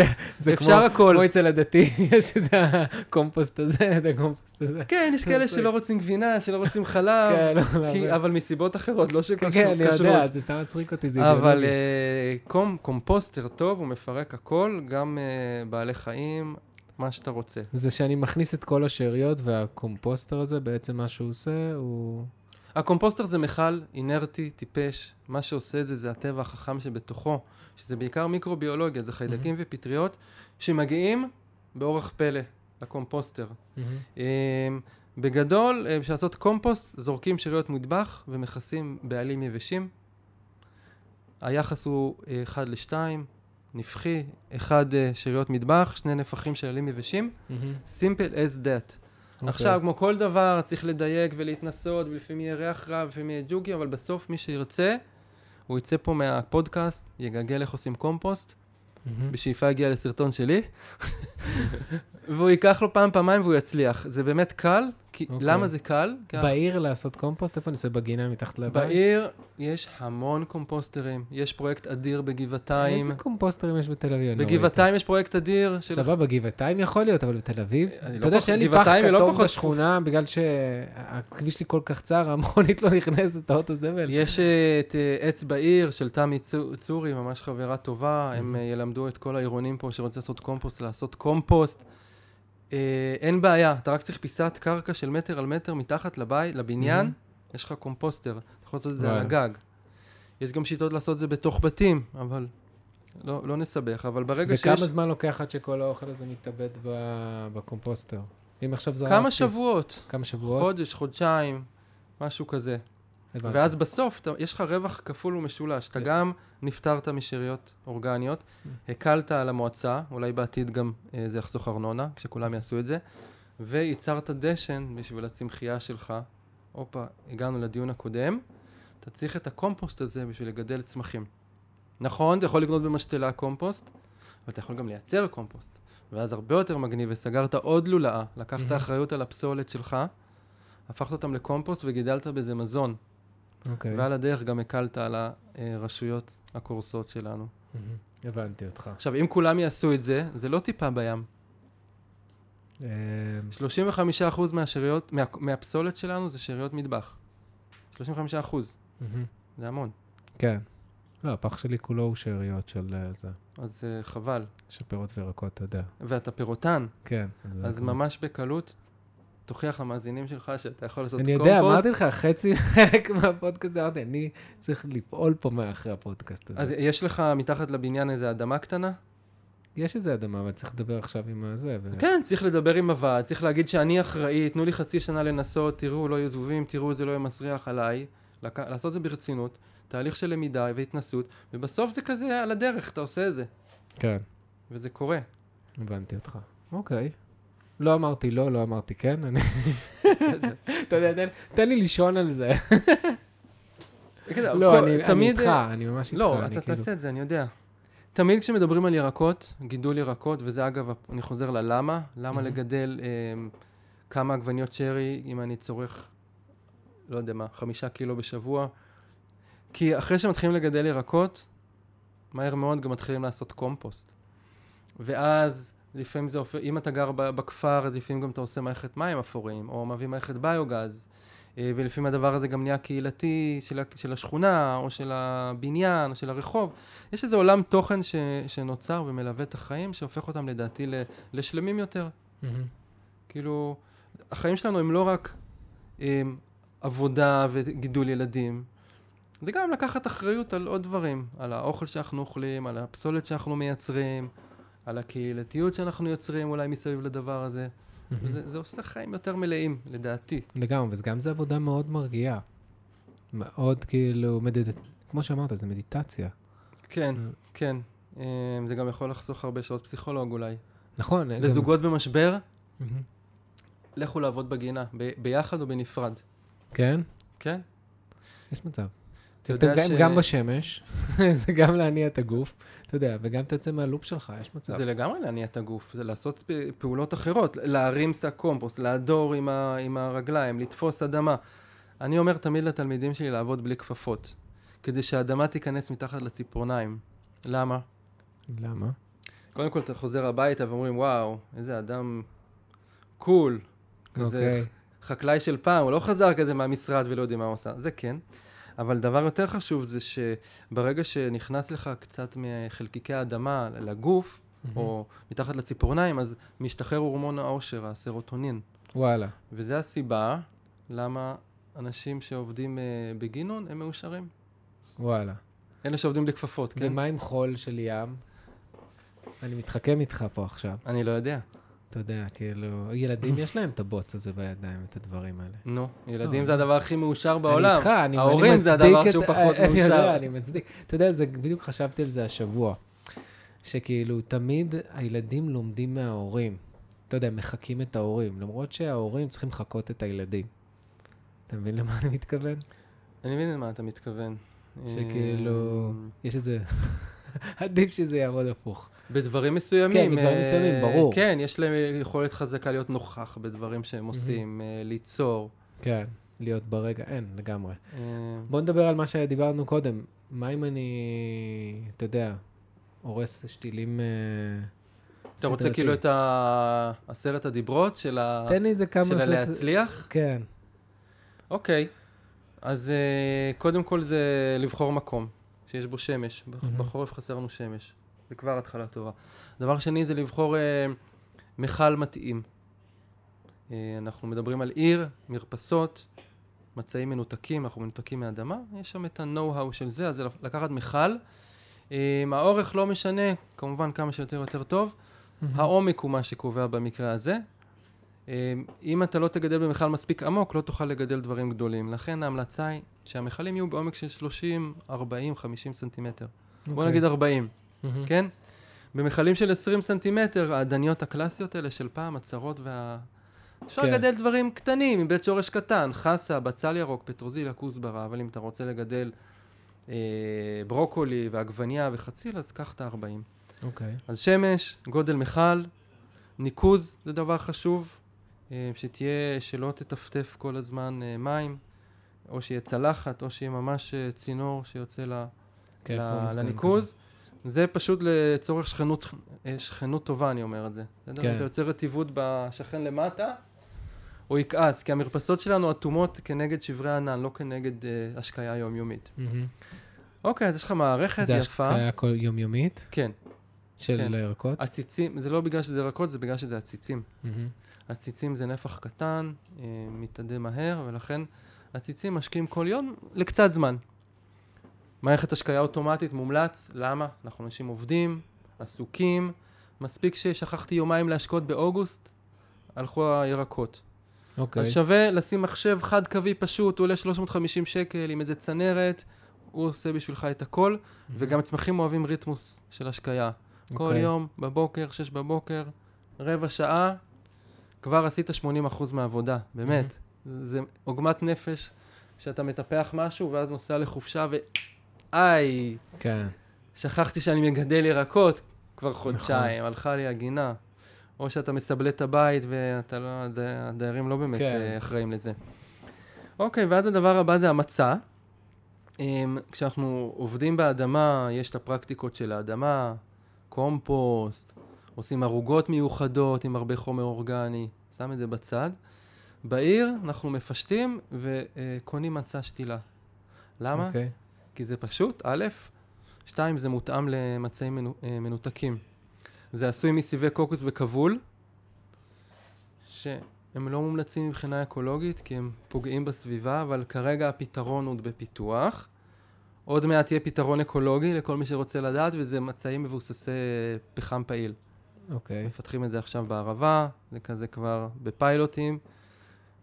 אפשר הכל.
כמו אצל הדתי, *laughs* יש את הקומפוסט הזה, את הקומפוסט הזה.
כן, יש כאלה. שלא רוצים גבינה, שלא רוצים חלב, *laughs*
כן, לא,
כי-
לא,
אבל מסיבות אחרות, לא
כן, כן, אני יודע. זה סתם מצחיק אותי, זה
אבל. אה, קומפוסטר טוב, הוא מפרק הכל, גם אה, בעלי חיים, מה שאתה רוצה.
זה שאני מכניס את כל השאריות והקומפוסטר הזה, בעצם מה שהוא עושה, הוא...
הקומפוסטר זה מכל אינרטי, טיפש, מה שעושה את זה זה הטבע החכם שבתוכו, שזה בעיקר מיקרוביולוגיה, זה חיידקים ופטריות שמגיעים באורח פלא לקומפוסטר. אמ, בגדול, אה, בשביל לעשות קומפוסט, זורקים שאריות מטבח ומכסים בעלים יבשים. היחס הוא 1 ל-2, נפחי, 1 שאריות מטבח, שני נפחים של עלים יבשים, simple as that.
אוקיי.
עכשיו, כמו כל דבר, צריך לדייק ולהתנסות, ולפעמים יהיה ריח רע, ולפעמים יהיה ג'וגי, אבל בסוף מי שירצה, הוא יצא פה מהפודקאסט, יגגל איך עושים קומפוסט. בשאיפה יגיע לסרטון שלי, *laughs* והוא ייקח לו פעם, פעמיים והוא יצליח. זה באמת קל, כי
אוקיי.
למה זה קל? אנחנו-
בעיר לעשות קומפוסט? איפה אני עושה בגינה מתחת לבית?
בעיר יש המון קומפוסטרים, יש פרויקט אדיר בגבעתיים.
איזה קומפוסטרים יש בתל אביב? לא
בגבעתיים יש פרויקט אדיר. של...
סבבה, גבעתיים יכול להיות, אבל בתל אביב?
אני
אתה
לא
יודע
פח-
שאין לי פח
לא
כתום
פחות
בשכונה, בגלל שהכביש שלי כל כך צר, המכונית לא נכנסת, האוטו זבל.
יש אה, את אה, עץ בעיר של תמי צו- צורי, ממש חברה טובה, הם אה, ילמדו את כל העירונים פה שרוצים לעשות קומפוסט, לעשות קומפוסט. אה, אין בעיה, אתה רק צריך פיסת קרקע של מטר על מטר מתחת לבית, לבניין,
מהמם.
יש לך קומפוסטר, אתה יכול לעשות את זה על
וואלה.
הגג. יש גם שיטות לעשות את זה בתוך בתים, אבל לא, לא נסבך, אבל ברגע שיש...
וכמה זמן לוקח עד שכל האוכל הזה מתאבד ב- בקומפוסטר? אם עכשיו זרקתי...
כמה שבועות,
כמה שבועות?
חודש, חודשיים, משהו כזה.
הבנתי.
ואז בסוף אתה, יש לך רווח כפול ומשולש. אתה
כן.
גם נפטרת משאריות אורגניות, הקלת על המועצה, אולי בעתיד גם אה, זה יחסוך ארנונה, כשכולם יעשו את זה, וייצרת דשן בשביל הצמחייה שלך. הופה, הגענו לדיון הקודם. אתה צריך את הקומפוסט הזה בשביל לגדל צמחים. נכון, אתה יכול לקנות במשתלה קומפוסט, אבל אתה יכול גם לייצר קומפוסט. ואז הרבה יותר מגניב, וסגרת עוד לולאה, לקחת. אחריות על הפסולת שלך, הפכת אותם לקומפוסט וגידלת בזה מזון.
אוקיי.
ועל הדרך גם הקלת על הרשויות הקורסות שלנו.
הבנתי אותך.
עכשיו, אם כולם יעשו את זה, זה לא טיפה בים.
אה,
35% מהשאריות, מה, מהפסולת שלנו זה שאריות מטבח. 35%,
מהמם.
זה המון.
כן. לא, הפח שלי כולו הוא שאריות של אה, זה,
אז uh, חבל.
של פירות וירקות, אתה יודע.
ואתה פירוטן,
כן.
אז. ממש בקלות תוכיח למאזינים שלך שאתה יכול לעשות
אני
קומפוסט.
יודע, אמרתי לך, חצי חלק מהפודקאסט, אמרתי, אני צריך לפעול פה מאחרי הפודקאסט הזה.
אז יש לך מתחת לבניין איזה אדמה קטנה?
יש איזה אדמה, אבל צריך לדבר עכשיו עם הזה. ו-
כן, צריך לדבר עם הוועד, צריך להגיד שאני אחראי, תנו לי חצי שנה לנסות, תראו, לא יהיו זבובים, תראו, זה לא יהיה מסריח עליי. לק... לעשות את זה ברצינות, תהליך של למידה והתנסות, ובסוף זה כזה על הדרך, אתה עושה את זה,
כן,
וזה קורה.
הבנתי אותך. אוקיי. לא אמרתי לא, לא אמרתי כן. אני-. אתה יודע, תן- לי לישון על זה. לא, אני איתך, אני ממש איתך.
לא, אתה
כאילו-
תעשה את זה, אני יודע. תמיד כשמדברים על ירקות, גידול ירקות, וזה אגב, אני חוזר ללמה, למה. לגדל אה, כמה עגבניות שרי אם אני צורך, לא יודע מה, חמישה קילו בשבוע. כי אחרי שמתחילים לגדל ירקות, מהר מאוד גם מתחילים לעשות קומפוסט. ואז לפעמים זה הופך, אם אתה גר בכפר, אז לפעמים גם אתה עושה מערכת מים אפורים, או מביא מערכת ביוגז. אה, ולפעמים הדבר הזה גם נהיה קהילתי של, של השכונה, או של הבניין, או של הרחוב. יש איזה עולם תוכן ש, שנוצר ומלווה את החיים, שהופך אותם לדעתי ל, לשלמים יותר.
מהמם.
כאילו, החיים שלנו הם לא רק אה, עבודה וגידול ילדים, זה גם לקחת אחריות על עוד דברים, על האוכל שאנחנו אוכלים, על הפסולת שאנחנו מייצרים, על הקהילתיות שאנחנו יוצרים אולי מסביב לדבר הזה. וזה, זה עושה חיים יותר מלאים, לדעתי.
לגמרי, וגם זו עבודה מאוד מרגיעה. מאוד כאילו, מדיט... כמו שאמרת, זה מדיטציה.
כן,
Mm.
כן. אה, זה גם יכול לחסוך הרבה שעות פסיכולוג אולי.
נכון. גם-
לזוגות במשבר,
מהמם.
לכו לעבוד בגינה, ב- ביחד או בנפרד.
כן?
כן?
יש מצב.
אתה יודע ש-
גם בשמש, *laughs* זה גם להניע את הגוף, אתה יודע, וגם תצא מהלופ שלך, יש מצב.
זה לגמרי להניע את הגוף, זה לעשות פעולות אחרות, להרים שק קומפוסט, להדור עם, ה, עם הרגליים, לתפוס אדמה. אני אומר תמיד לתלמידים שלי לעבוד בלי כפפות. כדי שהאדמה תיכנס מתחת לציפורניים. למה?
למה?
קודם כל אתה חוזר הביתה ואומרים, וואו, איזה אדם קול. כזה
אוקיי.
חקלאי של פעם, הוא לא חזר כזה מהמשרד ולא יודע מה הוא עושה. זה כן. אבל דבר יותר חשוב זה שברגע שנכנס לך קצת מחלקיקי האדמה לגוף, או מתחת לציפורניים, אז משתחרר הורמון העושר, הסרוטונין.
וואלה.
וזו הסיבה למה אנשים שעובדים אה, בגינון הם מאושרים.
וואלה.
אלה שעובדים לכפפות, כן?
ומה עם חול של ים? אני מתחכם איתך פה עכשיו.
אני לא יודע.
אתה יודע, כאילו, ילדים יש להם את הבוץ הזה בידיים, את הדברים האלה.
נו, ילדים
לא.
זה הדבר הכי מאושר בעולם.
אני איתך, אני, אני
ההורים
מצדיק
זה הדבר
את-
שהוא פחות *laughs*
אני יודע,
מאושר.
אני מצדיק. אתה יודע, בדיוק חשבתי על זה השבוע. שכאילו, תמיד הילדים לומדים מההורים. אתה יודע, מחקים את ההורים, למרות שההורים צריכים לחקות את הילדים. אתה מבין למה אני מתכוון?
אני מבין למה אתה מתכוון.
שכאילו,
אה,
יש איזה... *laughs* עדיף שזה יעבוד הפוך.
בדברים מסוימים.
כן, בדברים
אה,
מסוימים, ברור.
כן, יש להם יכולת חזקה להיות נוכח בדברים שהם עושים, אה, ליצור.
כן, להיות ברגע, אין, לגמרי.
אה,
בוא נדבר על מה שדיברנו קודם. מה אם אני, אתה יודע, הורס שתילים
אתה רוצה? כאילו את עשרת הדיברות של ה-
תן לי איזה כמה...
של הלהצליח?
כן.
אוקיי. אז קודם כל זה לבחור מקום שיש בו שמש. בחורף חסר לנו שמש. זה כבר התחלה טובה. דבר שני זה לבחור אה, מכל מתאים. אה, אנחנו מדברים על עיר, מרפסות, מצעים מנותקים, אנחנו מנותקים מהאדמה, יש שם את ה-know-how של זה, אז זה לקחת מכל. אה, האורך לא משנה, כמובן כמה שיותר יותר טוב. העומק הוא מה שקובע במקרה הזה. אה, אם אתה לא תגדל במכל מספיק עמוק, לא תוכל לגדל דברים גדולים. לכן ההמלצה היא שהמכלים יהיו בעומק של 30, 40, 50 סנטימטר. בוא
אוקיי.
נגיד 40,
מהמם.
כן? במכלים של 20 סנטימטר, העדניות הקלאסיות האלה של פעם, הצרות וה... אפשר
כן.
לגדל דברים קטנים, מבית שורש קטן, חסה, בצל ירוק, פטרוזיליה, כוסברה, אבל אם אתה רוצה לגדל אה, ברוקולי ועגבנייה וחציל, אז קח את ה-40.
אוקיי.
אז שמש, גודל מכל, ניקוז זה דבר חשוב, אה, שתהיה, שלא תטפטף כל הזמן אה, מים, או שיהיה צלחת, או שיהיה ממש אה, צינור שיוצא ל,
כן,
ל, לניקוז. זה פשוט לצורך שכנות, אה, שכנות טובה, אני אומר את זה. בסדר?
כן.
אתה יוצר רטיבות בשכן למטה, הוא יכעס, כי המרפסות שלנו אטומות כנגד שברי ענן, לא כנגד אה, השקיה יומיומית. אוקיי, אז יש לך מערכת
זה
יפה.
השקיה כל יומיומית
כן.
של
כן.
הירקות?
עציצים, זה לא בגלל שזה ירקות, זה בגלל שזה עציצים. עציצים זה נפח קטן, אה, מתאדה מהר, ולכן עציצים משקיעים כל יום לקצת זמן. מערכת השקיה אוטומטית מומלץ, למה? אנחנו אנשים עובדים, עסוקים, מספיק ששכחתי יומיים להשקות באוגוסט, הלכו הירקות.
אוקיי.
אז שווה לשים מחשב חד-קווי פשוט, הוא עולה 350 שקל עם איזה צנרת, הוא עושה בשבילך את הכל, וגם צמחים אוהבים ריתמוס של השקיה. כל
אוקיי.
יום, בבוקר, שש בבוקר, רבע שעה, כבר עשית 80% מהעבודה, באמת. זה עוגמת נפש, שאתה מטפח משהו, ואז נוסע לחופשה, ו... איי,
כן.
שכחתי שאני מגדל ירקות כבר
נכון.
חודשיים, הלכה לי הגינה. או שאתה מסבלט את הבית, ואתה לא, הד- הדיירים לא באמת
כן.
אה, אחראים לזה. אוקיי, ואז הדבר הבא זה המצע. אמ, כשאנחנו עובדים באדמה, יש את הפרקטיקות של האדמה, קומפוסט, עושים ערוגות מיוחדות עם הרבה חומר אורגני, שם את זה בצד. בעיר אנחנו מפשטים וקונים מצע שתילה. למה?
אוקיי.
כי זה פשוט, א', שתיים, זה מותאם למצעים אה, מנותקים. זה עשוי מסיבי קוקוס וכבול, שהם לא מומלצים מבחינה אקולוגית, כי הם פוגעים בסביבה, אבל כרגע הפתרון הוא בפיתוח. עוד מעט יהיה פתרון אקולוגי לכל מי שרוצה לדעת, וזה מצעים מבוססי פחם פעיל.
אוקיי.
מפתחים את זה עכשיו בערבה, זה כזה כבר בפיילוטים.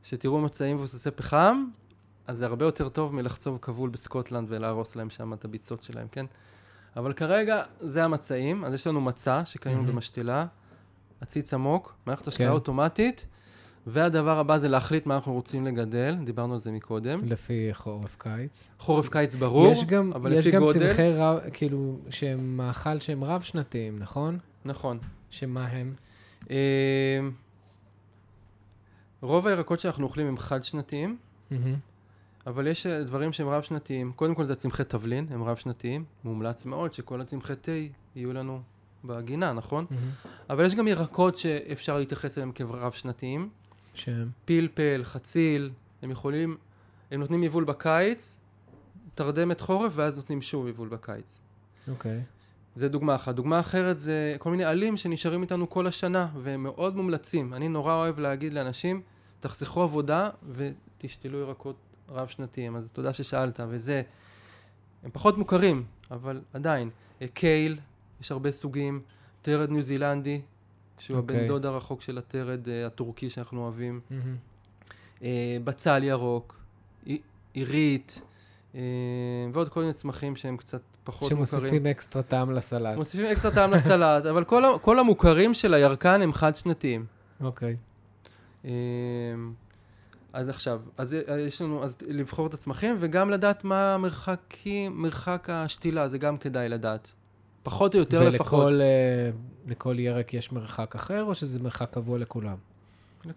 שתראו מצעים מבוססי פחם, אז זה הרבה יותר טוב מלחצוב כבול בסקוטלנד ולהרוס להם שם את הביצות שלהם, כן? אבל כרגע זה המצעים, אז יש לנו מצע שקנינו
מהמם.
במשתלה, עציץ עמוק, מערכת השקעה
כן.
אוטומטית, והדבר הבא זה להחליט מה אנחנו רוצים לגדל, דיברנו על זה מקודם.
לפי חורף קיץ.
חורף קיץ ברור,
יש גם,
אבל
יש
לפי
גם
גודל,
צמחי רב, כאילו, שהם מאכל שהם רב-שנתיים, נכון?
נכון.
שמה הם?
אה, רוב הירקות שאנחנו אוכלים הם חד-שנתיים,
מהמם.
אבל יש אה, דברים שהם רב-שנתיים. קודם כל זה צמחי תבלין, הם רב-שנתיים. מומלץ מאוד שכל הצמחי תה יהיו לנו בגינה, נכון?
מהמם.
אבל יש גם ירקות שאפשר להתייחס אליהם כרב-שנתיים.
שהם?
פלפל, חציל, הם יכולים, הם נותנים יבול בקיץ, תרדמת חורף, ואז נותנים שוב יבול בקיץ.
אוקיי.
זה דוגמה אחת. דוגמה אחרת זה כל מיני עלים שנשארים איתנו כל השנה, והם מאוד מומלצים. אני נורא אוהב להגיד לאנשים, תחסכו עבודה ותשתלו ירקות רב-שנתיים. אז תודה ששאלת, וזה, הם פחות מוכרים, אבל עדיין. אה, קייל, יש הרבה סוגים, טרד ניו זילנדי, שהוא
אוקיי.
הבן דוד הרחוק של הטרד אה, הטורקי שאנחנו אוהבים.
מהמם.
אה, בצל ירוק, עי- עירית, אה, ועוד כל מיני צמחים שהם קצת פחות מוכרים.
שמוסיפים אקסטרה טעם לסלט.
מוסיפים אקסטרה טעם לסלט, אבל כל, כל המוכרים של הירקן הם חד-שנתיים.
אוקיי.
אה, אז עכשיו, אז יש לנו, אז לבחור את הצמחים, וגם לדעת מה המרחקים, מרחק השתילה, זה גם כדאי לדעת. פחות או יותר לפחות.
ולכל אה, ירק יש מרחק אחר, או שזה מרחק קבוע לכולם?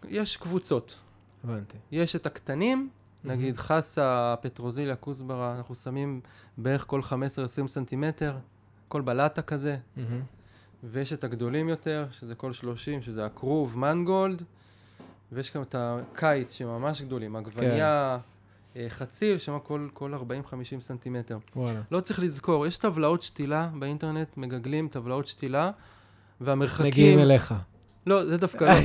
יש קבוצות.
הבנתי.
יש את הקטנים, נגיד חסה, פטרוזיליה, כוסברה, אנחנו שמים בערך כל 15-20 סנטימטר, כל בלטה כזה,
מהמם.
ויש את הגדולים יותר, שזה כל 30, שזה הכרוב, מנגולד, ויש גם את הקיץ שהם ממש גדולים, עגבניה, אה, חציל, שם כל, כל 40-50 סנטימטר.
וואלה.
לא צריך לזכור, יש טבלאות שתילה באינטרנט, מגגלים טבלאות שתילה, והמרחקים...
מגיעים אליך.
לא, זה דווקא לא. *laughs*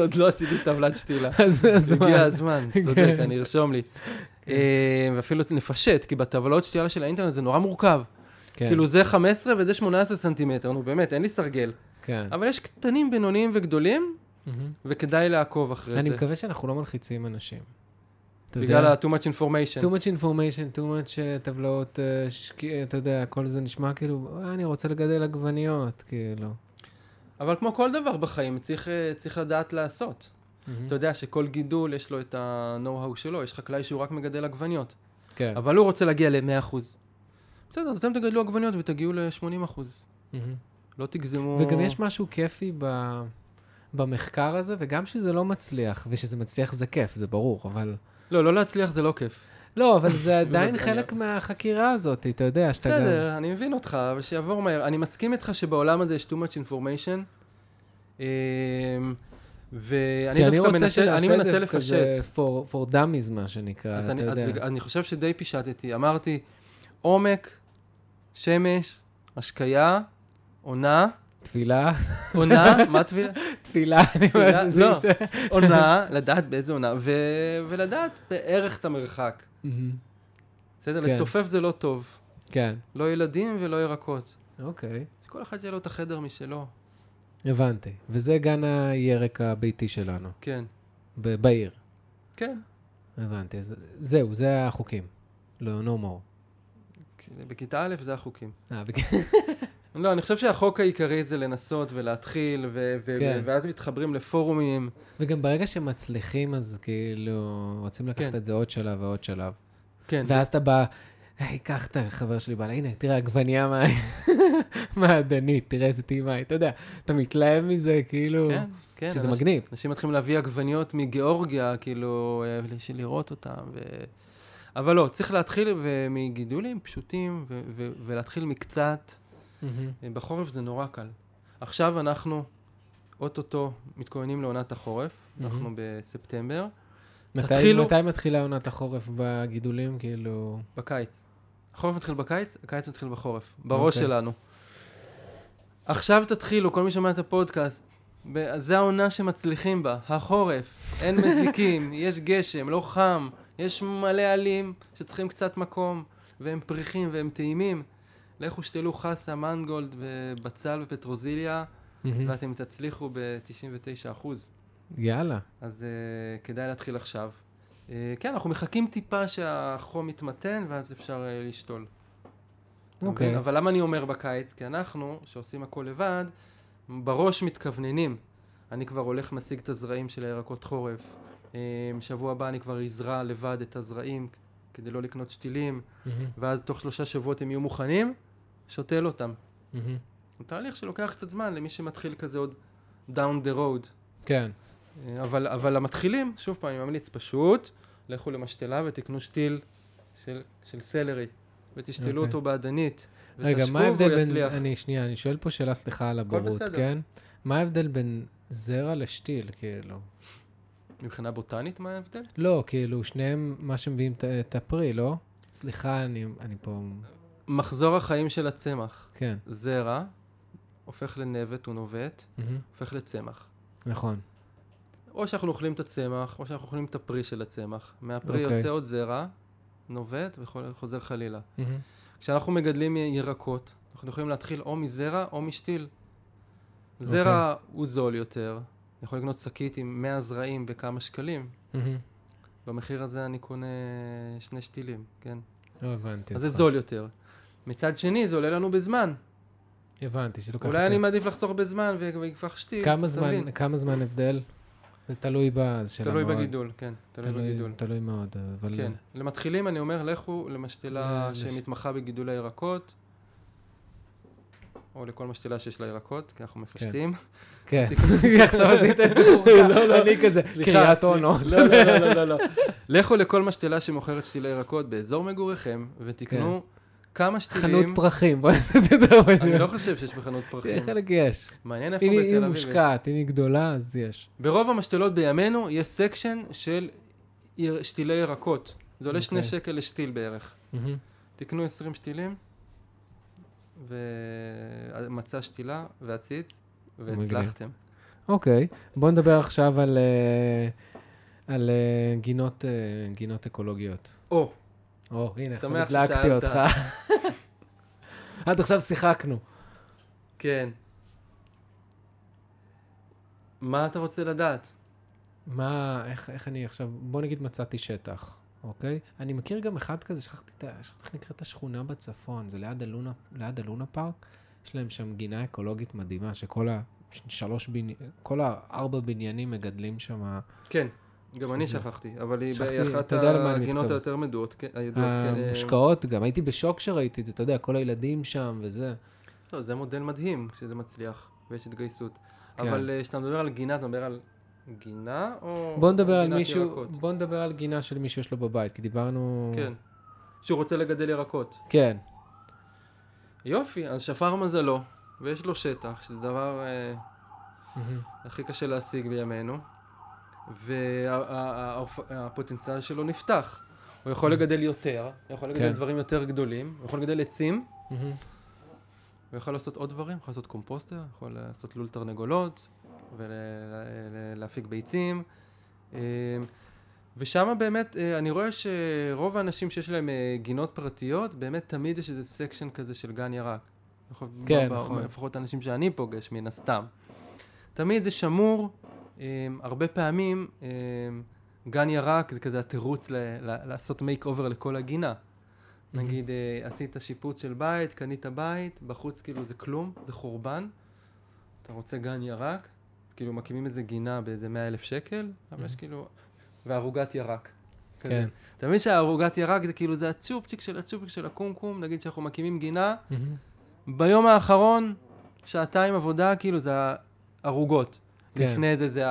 עוד- לא עשיתי טבלת שתילה.
אז מה?
הגיע הזמן, צודק,
כן.
אני ארשום לי. אה, ואפילו נפשט, כי בטבלאות שתייה של האינטרנט זה נורא מורכב.
כן,
כאילו זה 15 וזה 18 סנטימטר, נו באמת, אין לי סרגל.
כן.
אבל יש קטנים, בינוניים וגדולים. וכדאי לעקוב אחרי
אני
זה.
מקווה שאנחנו לא מלחיצים אנשים.
בגלל ה-too much information.
too much information, too much uh, טבלאות, uh, שק- אתה יודע, כל זה נשמע כאילו, "אה, אני רוצה לגדל עגבניות, כאילו.
אבל כמו כל דבר בחיים, צריך, אה, צריך לדעת לעשות. אתה יודע שכל גידול יש לו את ה-know-how שלו, יש חקלאי שהוא רק מגדל עגבניות.
כן.
אבל הוא רוצה להגיע ל-100%. בסדר, אז אתם תגדלו עגבניות ותגיעו ל-80%.
מהמם.
לא תגזמו...
וגם יש משהו כיפי ב... במחקר הזה, וגם שזה לא מצליח, ושזה מצליח זה כיף, זה ברור, אבל...
לא, לא להצליח זה לא כיף.
לא, אבל זה *laughs* עדיין. חלק מהחקירה הזאת, אתה יודע, שאתה גם...
בסדר, אני מבין אותך, אבל שיעבור מהר. אני מסכים איתך שבעולם הזה יש too much information, אמ, ואני
כי אני
דווקא
רוצה
מנסה, אני
שנעשה את
מנסה
זה כזה
לפשט.
for, for dummies, מה שנקרא,
אז
אתה
אני, אז
יודע.
בג- אני חושב שדי פישטתי. אמרתי, עומק, שמש, השקיה, עונה,
תפילה,
עונה, מה תפילה? *laughs*
תפילה, אני אומר? שזה
לא.
יצא.
עונה, לדעת באיזה עונה, ולדעת בערך את המרחק. בסדר?
כן.
לצופף זה לא טוב.
כן,
לא ילדים ולא ירקות.
אוקיי,
כל אחד יהיה לו את החדר משלו.
הבנתי. וזה גן הירק הביתי שלנו,
כן,
בעיר.
כן.
הבנתי, אז זהו, זה החוקים. לא, no more.
בכיתה א' זה החוקים.
אה, בק- *laughs*
לא, אני חושב שהחוק העיקרי זה לנסות ולהתחיל, ו- ו-
כן.
ואז מתחברים לפורומים.
וגם ברגע שמצליחים, אז כאילו, רוצים לקחת
כן.
את זה עוד שלב ועוד שלב.
כן,
ואז אתה בא, היי, קח את החבר שלי, בא, הנה, תראה, עגבנייה מה- *laughs* מעדנית, תראה איזה טעימה. אתה יודע, אתה מתלהב מזה, כאילו,
כן, כן.
שזה
אנשים-
מגניב.
אנשים מתחילים להביא עגבניות מגיאורגיה, כאילו, אה, בשביל לראות אותם. ו... אבל לא, צריך להתחיל מגידולים פשוטים, ו- ו- ולהתחיל מקצת.
מהמם.
אה, בחורף זה נורא קל. עכשיו אנחנו, אוטוטו, מתכוננים לעונת החורף, אנחנו בספטמבר,
מתי-
תתחילו-
מתי מתחילה עונת החורף בגידולים, כאילו...
בקיץ. החורף מתחיל בקיץ, הקיץ מתחיל בחורף, בראש
אוקיי.
שלנו. עכשיו תתחילו, כל מי שומע את הפודקאסט, זה העונה שמצליחים בה, החורף, אין *laughs* מזיקים, יש גשם, לא חם, יש מלא עלים שצריכים קצת מקום, והם פריחים והם טעימים. לכו שתלו חסה, מנגולד ובצל ופטרוזיליה. ואתם תצליחו ב-99%.
יאללה.
אז uh, כדאי להתחיל עכשיו. Uh, כן, אנחנו מחכים טיפה שהחום יתמתן, ואז אפשר uh, לשתול.
אוקיי.
מבין? אבל למה אני אומר בקיץ? כי אנחנו, שעושים הכל לבד, בראש מתכווננים. אני כבר הולך משיג את הזרעים של הירקות חורף. אה, שבוע הבא אני כבר אזרע לבד את הזרעים כדי לא לקנות שתילים,
מהמם.
ואז תוך שלושה שבועות הם יהיו מוכנים, שותל אותם.
מהמם.
הוא תהליך שלוקח קצת זמן למי שמתחיל כזה עוד down the road.
כן.
אה, אבל, אבל המתחילים, שוב פעם, אני ממליץ פשוט לכו למשתלה ותקנו שתיל של, של סלרי, ותשתלו
אוקיי.
אותו באדנית,
רגע, מה ההבדל בין...
יצליח.
אני, שנייה, אני שואל פה שאלה, סליחה על הבורות. כן? מה ההבדל בין זרע לשתיל, כאילו?
מבחינה בוטנית, מה ההבדל?
לא, כאילו, שניהם מה שמביאים את הפרי, לא? סליחה, אני, אני פה...
מחזור החיים של הצמח,
כן,
זרע, הופך לנבט, הוא נובט,
מהמם,
הופך לצמח.
נכון.
או שאנחנו אוכלים את הצמח, או שאנחנו אוכלים את הפרי של הצמח. מהפרי
אוקיי.
יוצא עוד זרע, נובט וחוזר חלילה.
מהמם,
כשאנחנו מגדלים ירקות, אנחנו יכולים להתחיל או מזרע או משתיל. זרע הוא זול יותר, אני יכול לקנות שקית עם 100 זרעים בכמה שקלים.
מהמם.
במחיר הזה אני קונה שני שתילים, כן?
לא הבנתי.
אז זה. זול יותר. מצד שני, זה עולה לנו בזמן.
הבנתי, שלוקח...
אולי
יותר.
אני מעדיף לחסוך בזמן ו- ואקח שתיל,
כמה זמן? כמה זמן הבדל? זה תלוי ב...
תלוי
מאוד-
בגידול, כן, תלוי בגידול.
תלוי מאוד, אבל...
כן. למתחילים אני אומר, לכו למשתלה
ל-
שמתמחה בגידול הירקות, או לכל משתלה שיש לה ירקות, כי אנחנו מפשטים.
כן, *laughs* *laughs* עכשיו עשית את זה מורכב,
לא, לא.
אני כזה, קריית
סליחה.
אונו.
לא, לא, לא, לא, לא, לא. לכו לכל משתלה שמוכרת שתילי ירקות באזור מגוריכם, ותקנו כמה
חנות
שתילים.
פרחים, בוא נעשה את זה פשוט.
אני לא חושב שיש בחנות פרחים.
חלק יש.
מעניין איפה בתל
אם היא
אביב.
מושקעת, אם היא גדולה, אז יש.
ברוב המשתלות בימינו יש סקשן של שתילי ירקות. זה עולה שני
אוקיי.
שקל לשתיל בערך. תקנו 20 שתילים, ומצע שתילה ועציץ, והצלחתם.
אוקיי, בוא נדבר עכשיו על, אה, אה, אה, גינות אקולוגיות.
או,
או, הנה, עכשיו הדלקתי. אותך. *laughs* עד עכשיו שיחקנו.
כן. מה אתה רוצה לדעת?
מה, איך, איך אני עכשיו, בוא נגיד מצאתי שטח, אוקיי? אני מכיר גם אחד כזה, שכחתי, את ה- שכחתי איך נקראת השכונה בצפון, זה ליד הלונה, ליד הלונה פארק, יש להם שם גינה אקולוגית מדהימה, שכל ה... שלוש בני... כל הארבע בניינים מגדלים שם,
כן, גם אני
שזה-
שכחתי, אבל היא
שכחתי,
היא אחת
אתה יודע למה אני
הגינות. היותר מדועות, כן, הידועות, כן. אה,
המושקעות גם, הייתי בשוק שראיתי את זה, אתה יודע, כל הילדים שם וזה.
לא, זה מודל מדהים כשזה מצליח, ויש התגייסות.
כן.
אבל אה, כשאתה מדבר על גינה, אתה מדבר על גינה או
בוא נדבר על
גינת
מישהו,
ירקות?
בוא נדבר על גינה של מישהו יש לו בבית, כי דיברנו...
כן. שהוא רוצה לגדל ירקות.
כן,
יופי, אז שפר מזלו, ויש לו שטח, שזה דבר אה. הכי קשה להשיג בימינו, והפוטנציאל שלו נפתח. הוא יכול לגדל יותר, הוא יכול לגדל
כן.
דברים יותר גדולים, הוא יכול לגדל עצים,
מהמם.
הוא יכול לעשות עוד דברים, יכול לעשות קומפוסטר, יכול לעשות לול תרנגולות, ולהפיק ביצים. אה, ושם באמת, אה, אני רואה שרוב האנשים שיש להם אה, גינות פרטיות, באמת תמיד יש איזה section כזה של גן ירק.
כן, נכון.
לפחות האנשים שאני פוגש, מן הסתם. תמיד זה שמור, הרבה פעמים אה, גן ירק זה כזה התירוץ לעשות makeover לכל הגינה. נגיד, אה, עשית שיפוץ של בית, קנית בית, בחוץ כאילו זה כלום, זה חורבן. אתה רוצה גן ירק, כאילו מקימים איזה גינה באיזה 100 אלף שקל, אבל יש כאילו... וערוגת ירק. כזה.
כן.
אתה מבין שהערוגת ירק זה כאילו זה הצ'ופצ'יק של הצ'ופצ'יק של הקומקום, נגיד שאנחנו מקימים גינה,
מהמם.
ביום האחרון, שעתיים עבודה, כאילו זה הערוגות.
כן.
לפני זה זה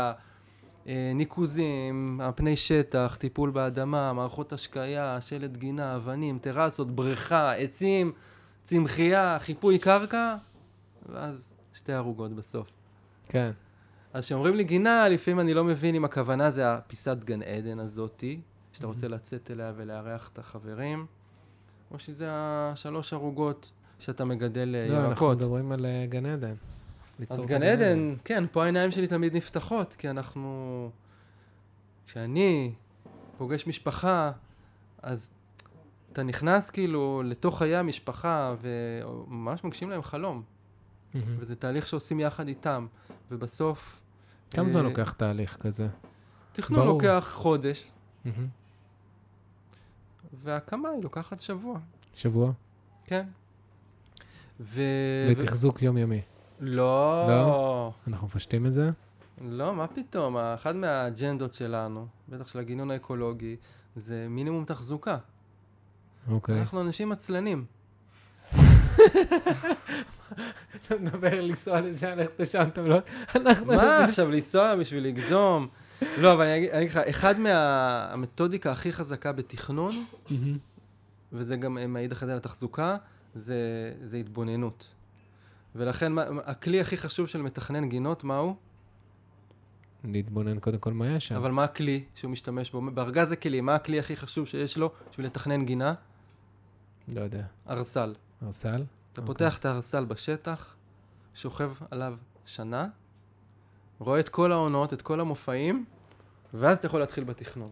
הניקוזים, הפני שטח, טיפול באדמה, מערכות השקיה, שלט גינה, אבנים, טרסות, בריכה, עצים, צמחייה, חיפוי קרקע, ואז שתי ערוגות בסוף.
כן.
אז כשאומרים לי גינה, לפעמים אני לא מבין אם הכוונה זה הפיסת גן עדן הזאתי, שאתה רוצה לצאת אליה ולארח את החברים, או שזה השלוש ערוגות שאתה מגדל אה,
לא, אנחנו
ירקות.
מדברים על אה, גן עדן.
אז גן עדן, כן, פה העיניים שלי תמיד נפתחות, כי אנחנו... כשאני פוגש משפחה, אז אתה נכנס כאילו לתוך חיי המשפחה, וממש מגשים להם חלום. וזה תהליך שעושים יחד איתם, ובסוף...
כמה זמן
אה,
לוקח תהליך כזה?
תכנון
ברור.
לוקח חודש. והקמה היא לוקחת שבוע,
שבוע?
כן. ו...
ותחזוק יומיומי.
לא,
לא? אנחנו מפשטים את זה?
לא, מה פתאום? אחת מהאג'נדות שלנו, בטח של הגינון האקולוגי, זה מינימום תחזוקה.
אוקיי.
אנחנו אנשים עצלנים.
אתה מדבר לנסוע לשם, ללכת לשם, אתה לא... אנחנו...
מה עכשיו לנסוע בשביל לגזום? לא, אבל אני אגיד לך, אחד מהמתודיקה הכי חזקה בתכנון. וזה גם אה, מעיד אחרי זה על התחזוקה, זה התבוננות. ולכן מה, הכלי הכי חשוב של מתכנן גינות, מהו?
להתבונן קודם כל מה יש שם.
אבל מה הכלי שהוא משתמש בו? בארגז הכלים, מה הכלי הכי חשוב שיש לו בשביל לתכנן גינה?
לא יודע.
ארסל.
ארסל?
אתה
אוקיי.
פותח את הארסל בשטח, שוכב עליו שנה, רואה את כל העונות, את כל המופעים, ואז אתה יכול להתחיל בתכנון.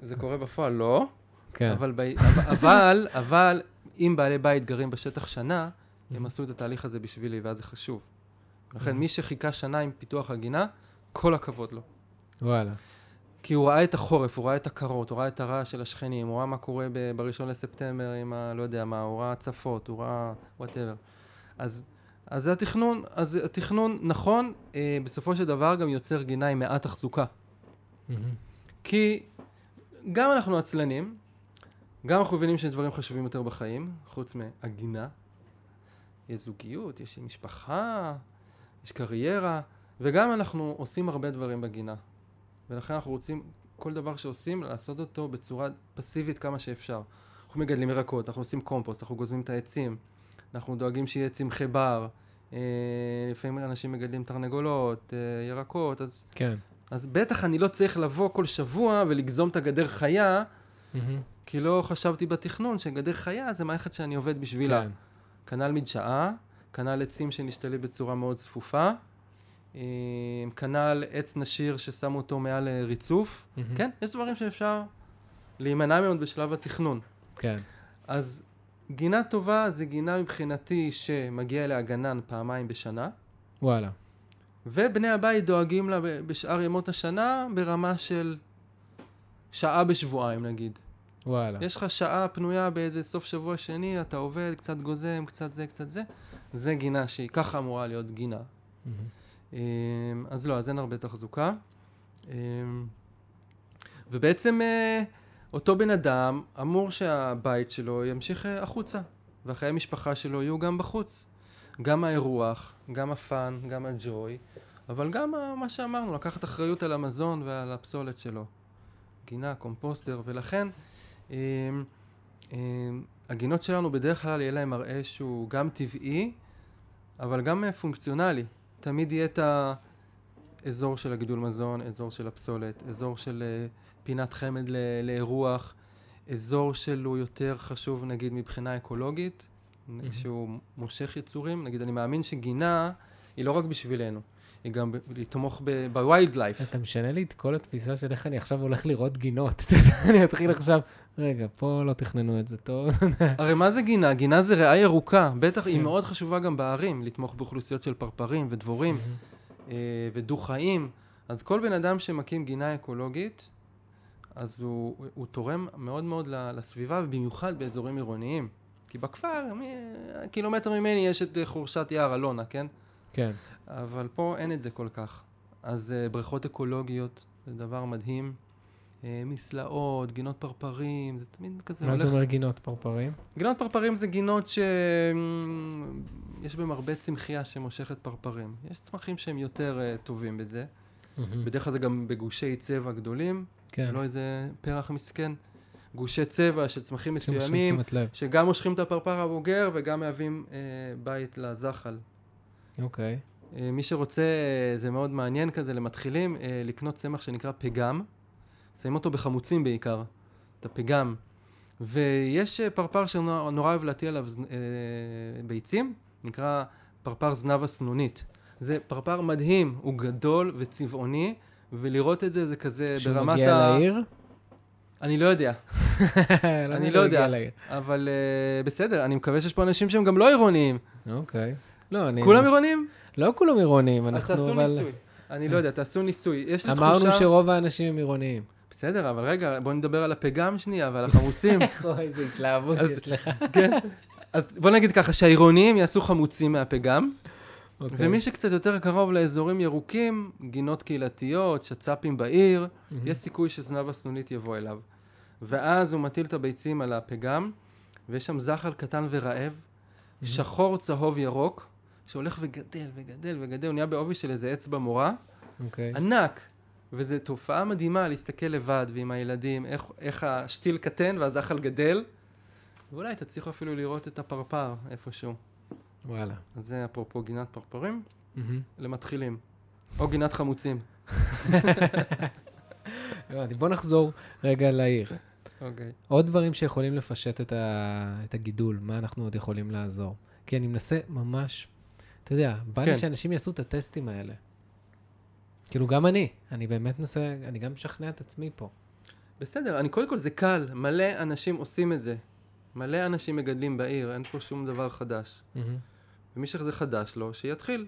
זה קורה בפועל? לא,
כן.
אבל, ב... אבל, אבל אם בעלי בית גרים בשטח שנה, הם עשו את התהליך הזה בשבילי, ואז זה חשוב. לכן מי שחיכה שנה עם פיתוח הגינה, כל הכבוד לו.
וואלה.
כי הוא ראה את החורף, הוא ראה את הקרות, הוא ראה את הרעש של השכנים, הוא ראה מה קורה ב- בראשון לספטמבר עם ה... לא יודע מה, הוא ראה הצפות, הוא ראה וואטאבר. אז, אז זה התכנון, אז התכנון נכון, אה, בסופו של דבר גם יוצר גינה עם מעט תחזוקה.
מהמם.
כי גם אנחנו עצלנים, גם אנחנו מבינים שיש דברים חשובים יותר בחיים, חוץ מהגינה. יש זוגיות, יש משפחה, יש קריירה, וגם אנחנו עושים הרבה דברים בגינה. ולכן אנחנו רוצים, כל דבר שעושים, לעשות אותו בצורה פסיבית כמה שאפשר. אנחנו מגדלים ירקות, אנחנו עושים קומפוסט, אנחנו גוזמים את העצים, אנחנו דואגים שיהיה צמחי בר, אה, לפעמים אנשים מגדלים תרנגולות, אה, ירקות, אז
כן.
אז בטח אני לא צריך לבוא כל שבוע ולגזום את הגדר חיה,
מהמם.
כי לא חשבתי בתכנון שגדר חיה זה מערכת שאני עובד בשבילה.
כן.
כנ"ל מדשאה, כנ"ל עצים שנשתלים בצורה מאוד צפופה, אה, כנ"ל עץ נשיר ששמו אותו מעל אה, ריצוף.
מהמם.
כן, יש דברים שאפשר להימנע מהם בשלב התכנון.
כן.
אז גינה טובה זה גינה מבחינתי שמגיע אליה גנן פעמיים בשנה.
וואלה.
ובני הבית דואגים לה בשאר ימות השנה ברמה של שעה בשבועיים נגיד.
וואלה.
יש לך שעה פנויה באיזה סוף שבוע שני, אתה עובד, קצת גוזם, קצת זה, קצת זה. זה גינה שהיא ככה אמורה להיות גינה. אמ, אז לא, אז אין הרבה תחזוקה. אמ, ובעצם אה, אותו בן אדם אמור שהבית שלו ימשיך אה, החוצה, והחיי המשפחה שלו יהיו גם בחוץ. גם האירוח, גם הפאן, גם הג'וי, אבל גם ה- מה שאמרנו, לקחת אחריות על המזון ועל הפסולת שלו. גינה, קומפוסטר, ולכן הגינות שלנו בדרך כלל יהיה להם מראה שהוא גם טבעי, אבל גם אה, פונקציונלי. תמיד יהיה את האזור של הגידול מזון, אזור של הפסולת, אזור של אה, פינת חמד לאירוח, אזור שלו יותר חשוב נגיד מבחינה אקולוגית. שהוא מושך יצורים. נגיד, אני מאמין שגינה היא לא רק בשבילנו, היא גם לתמוך בווילד לייף.
אתה משנה לי את כל התפיסה של איך אני עכשיו הולך לראות גינות. *laughs* אני אתחיל עכשיו, רגע, פה לא תכננו את זה טוב. *laughs*
הרי מה זה גינה? גינה זה ריאה ירוקה. בטח היא. מאוד חשובה גם בערים, לתמוך באוכלוסיות של פרפרים ודבורים אה, ודו-חיים. אז כל בן אדם שמקים גינה אקולוגית, אז הוא, הוא תורם מאוד מאוד לסביבה, ובמיוחד באזורים עירוניים. כי בכפר, מי, קילומטר ממני יש את חורשת יער אלונה, כן?
כן.
אבל פה אין את זה כל כך. אז uh, בריכות אקולוגיות זה דבר מדהים. Uh, מסלעות, גינות פרפרים, זה תמיד כזה
מה
הולך...
זה אומר גינות פרפרים?
גינות פרפרים זה גינות שיש בהן הרבה צמחייה שמושכת פרפרים. יש צמחים שהם יותר uh, טובים בזה.
מהמם.
בדרך כלל זה גם בגושי צבע גדולים,
כן.
לא איזה פרח מסכן. גושי צבע של צמחים מסוימים. שגם מושכים את הפרפר הבוגר וגם מהווים uh, בית לזחל.
אוקיי.
אה, מי שרוצה, אה, זה מאוד מעניין כזה למתחילים, אה, לקנות צמח שנקרא פגם. שמים אותו בחמוצים בעיקר, את הפגם. ויש אה, פרפר שנורא אוהב להטיל עליו אה, ביצים, נקרא פרפר זנב הסנונית. זה פרפר מדהים, הוא גדול וצבעוני, ולראות את זה זה כזה ברמת
מגיע לעיר?
אני לא יודע, *laughs*
למה
אני לא יודע. אבל אה, בסדר, אני מקווה שיש פה אנשים שהם גם לא עירוניים.
אוקיי. לא, אני...
כולם עירוניים?
לא כולם עירוניים,
אז
אנחנו
תעשו
אבל...
ניסוי. אני לא יודע, תעשו ניסוי. יש לי תחושה...
אמרנו שרוב האנשים הם עירוניים.
בסדר, אבל רגע, בוא נדבר על הפגם שנייה ועל החמוצים. *laughs*
איזה התלהבות יש לך.
כן. אז בוא נגיד ככה, שהעירוניים יעשו חמוצים מהפגם,
אוקיי.
ומי שקצת יותר קרוב לאזורים ירוקים, גינות קהילתיות, שצ"פים בעיר,
מהמם.
יש סיכוי שזנב הסנונית יבוא אליו. ואז הוא מטיל את הביצים על הפגם, ויש שם זחל קטן ורעב, שחור, צהוב, ירוק, שהולך וגדל וגדל וגדל, הוא נהיה בעובי של איזה אצבע מורה,
אוקיי.
ענק. וזו תופעה מדהימה להסתכל לבד ועם הילדים, איך, איך השתיל קטן והזחל גדל, ואולי תצליחו אפילו לראות את הפרפר איפשהו.
וואלה.
אז זה אפרופו גינת פרפרים,
מהמם.
למתחילים. או גינת חמוצים. *laughs*
בוא נחזור רגע לעיר.
אוקיי.
עוד דברים שיכולים לפשט את, ה... את הגידול, מה אנחנו עוד יכולים לעזור? כי אני מנסה ממש, אתה יודע, בא לי
כן.
שאנשים יעשו את הטסטים האלה. כאילו, גם אני, אני באמת מנסה, אני גם משכנע את עצמי פה.
בסדר, אני קודם כל זה קל, מלא אנשים עושים את זה. מלא אנשים מגדלים בעיר, אין פה שום דבר חדש. ומי שזה חדש לו, שיתחיל.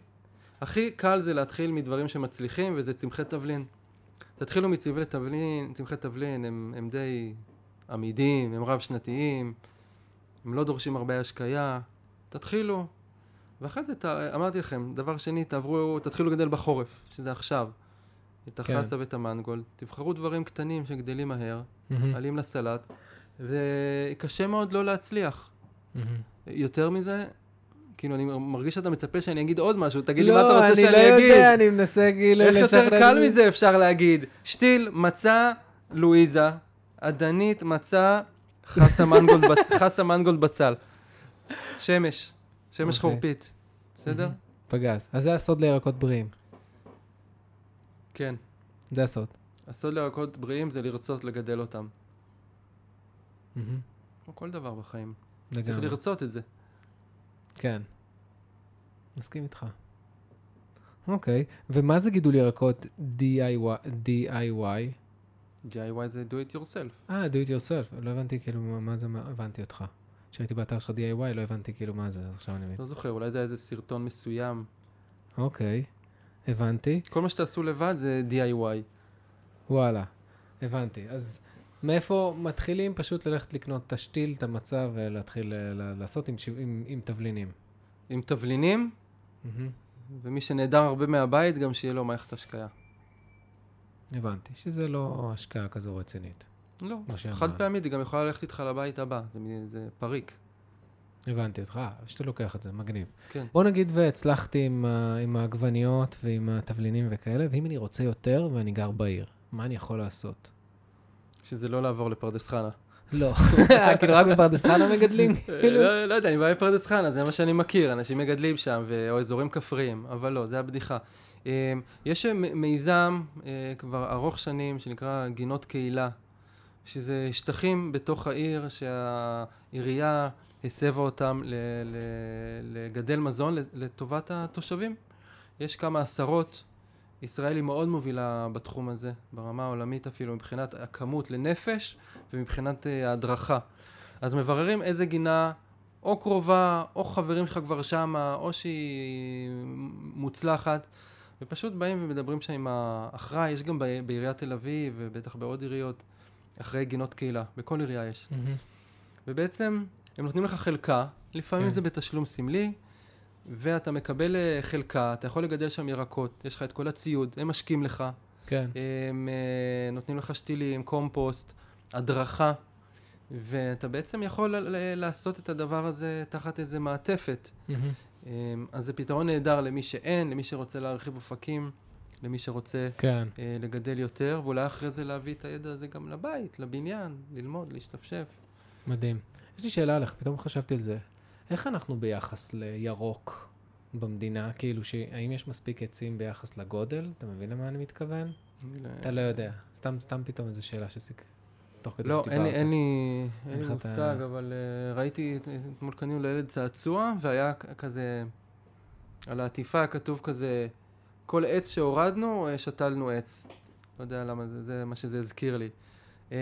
הכי קל זה להתחיל מדברים שמצליחים, וזה צמחי תבלין. תתחילו מצמחי תבלין, צמחי תבלין, הם, הם די עמידים, הם רב-שנתיים, הם לא דורשים הרבה השקיה. תתחילו. ואחרי זה, ת, אמרתי לכם, דבר שני, תעברו, תתחילו לגדל בחורף, שזה עכשיו. את
כן.
החסה ואת המנגולד. תבחרו דברים קטנים שגדלים מהר,
מהמם.
עלים לסלט, וקשה מאוד לא להצליח.
מהמם.
יותר מזה, כאילו, אני מרגיש שאתה מצפה שאני אגיד עוד משהו, תגיד לי מה אתה רוצה
לא,
שאני
אני לא
אגיד.
יודע, אני מנסה כאילו
איך יותר קל מזה אפשר להגיד? שתיל, מצה, לואיזה, עדנית, מצה, חסה מנגולד *laughs* בצל. שמש, שמש
אוקיי.
חורפית, בסדר?
מהמם. פגז. אז זה הסוד לירקות בריאים.
כן.
זה הסוד.
הסוד לירקות בריאים זה לרצות לגדל אותם.
מהמם.
כמו כל דבר בחיים. צריך
לגמרי.
לרצות את זה.
כן. מסכים איתך. אוקיי, ומה זה גידול ירקות DIY? DIY?
DIY זה do it yourself.
אה, do it yourself. לא הבנתי כאילו מה- זה, הבנתי אותך. כשהייתי באתר שלך DIY לא הבנתי כאילו מה זה, אז עכשיו אני מבין.
לא זוכר, אולי זה היה איזה סרטון מסוים.
אוקיי, הבנתי.
כל מה שתעשו לבד זה DIY.
וואלה, הבנתי. אז מאיפה מתחילים? פשוט ללכת לקנות את השתיל, את המצה, ולהתחיל אה, לעשות עם, עם, עם תבלינים.
עם תבלינים,
מהמם.
ומי שנעדר הרבה מהבית, גם שיהיה לו מערכת השקיה.
הבנתי, שזה לא השקעה כזו רצינית.
לא. חד פעמית, היא גם יכולה ללכת איתך לבית הבא, זה, זה פריק.
הבנתי אותך, אה, שאתה לוקח את זה, מגניב.
כן.
בוא נגיד והצלחתי עם, עם העגבניות ועם התבלינים וכאלה, ואם אני רוצה יותר ואני גר בעיר, מה אני יכול לעשות?
שזה לא לעבור לפרדס חנה.
לא, *laughs* כאילו רק בפרדס חנה מגדלים? *laughs* כאילו?
לא, לא יודע, אני בא לפרדס חנה, זה מה שאני מכיר, אנשים מגדלים שם, או אזורים כפריים, אבל לא, זה הבדיחה. אה, יש מיזם אה, כבר ארוך שנים שנקרא גינות קהילה, שזה שטחים בתוך העיר שהעירייה הסבה אותם ל- ל- לגדל מזון לטובת התושבים. יש כמה עשרות, ישראל היא מאוד מובילה בתחום הזה, ברמה העולמית אפילו, מבחינת הכמות לנפש ומבחינת אה, ההדרכה. אז מבררים איזה גינה או קרובה, או חברים שלך כבר שמה, או שהיא מוצלחת, ופשוט באים ומדברים שם עם האחראי, יש גם בעיריית תל אביב, ובטח בעוד עיריות, אחראי גינות קהילה, בכל עירייה יש.
מהמם.
ובעצם הם נותנים לך חלקה, לפעמים
כן.
זה בתשלום סמלי, ואתה מקבל אה, חלקה, אתה יכול לגדל שם ירקות, יש לך את כל הציוד, הם משקים לך,
כן,
הם אה, נותנים לך שתילים, קומפוסט, הדרכה, ואתה בעצם יכול ל- לעשות את הדבר הזה תחת איזה מעטפת. אה, אז זה פתרון נהדר למי שאין, למי שרוצה להרחיב אופקים, למי שרוצה
כן.
אה, לגדל יותר, ואולי אחרי זה להביא את הידע הזה גם לבית, לבניין, ללמוד, להשתפשף.
מדהים. יש לי שאלה עליך, פתאום חשבתי על זה. איך אנחנו ביחס לירוק במדינה? כאילו, ש... האם יש מספיק עצים ביחס לגודל? אתה מבין למה אני מתכוון? אתה לא יודע. סתם, סתם פתאום איזו שאלה שסיק... תוך כדי
לא,
שדיברת.
אין לי, אין לי מושג, אבל uh, ראיתי, את- אתמול קנינו לילד צעצוע, והיה כזה, על העטיפה היה כתוב כזה, כל עץ שהורדנו, אה, שתלנו עץ. לא יודע למה, זה, זה מה שזה הזכיר לי. Um,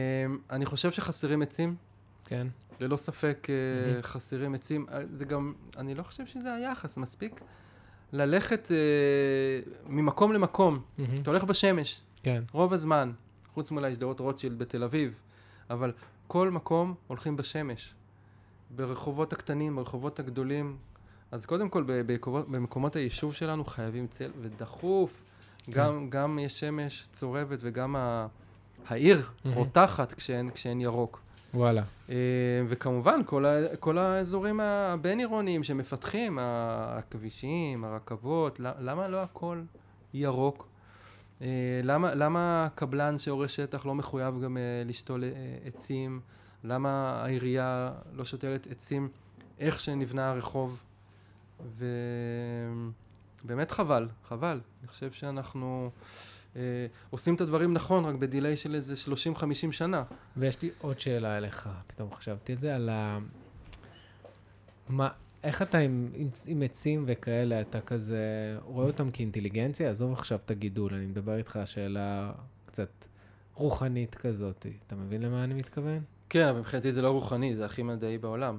אני חושב שחסרים עצים,
כן.
ללא ספק
מהמם.
חסרים עצים. אה, זה גם, אני לא חושב שזה היחס, מספיק ללכת uh, ממקום למקום.
מהמם.
אתה הולך בשמש,
כן.
רוב הזמן, חוץ מאולי שדרות רוטשילד בתל אביב, אבל כל מקום הולכים בשמש. ברחובות הקטנים, ברחובות הגדולים. אז קודם כל, במקומות היישוב שלנו חייבים צל, ודחוף. גם, גם יש שמש צורבת וגם ה- העיר. רותחת כשאין, כשאין ירוק.
וואלה.
אה, וכמובן, כל, ה, כל האזורים הבין-עירוניים שמפתחים, הכבישים, הרכבות, למה לא הכל ירוק? אה, למה, למה קבלן שהורס שטח לא מחויב גם אה, לשתול עצים? למה העירייה לא שותלת עצים איך שנבנה הרחוב? ובאמת חבל, חבל. אני חושב שאנחנו אה, עושים את הדברים נכון, רק בדיליי של איזה 30-50 שנה.
ויש לי עוד שאלה אליך, פתאום חשבתי את זה, על ה... מה, איך אתה עם, עם, עם עצים וכאלה, אתה כזה רואה אותם כאינטליגנציה? עזוב עכשיו את הגידול, אני מדבר איתך שאלה קצת רוחנית כזאת. אתה מבין למה אני מתכוון?
כן, אבל מבחינתי זה לא רוחני, זה הכי מדעי בעולם.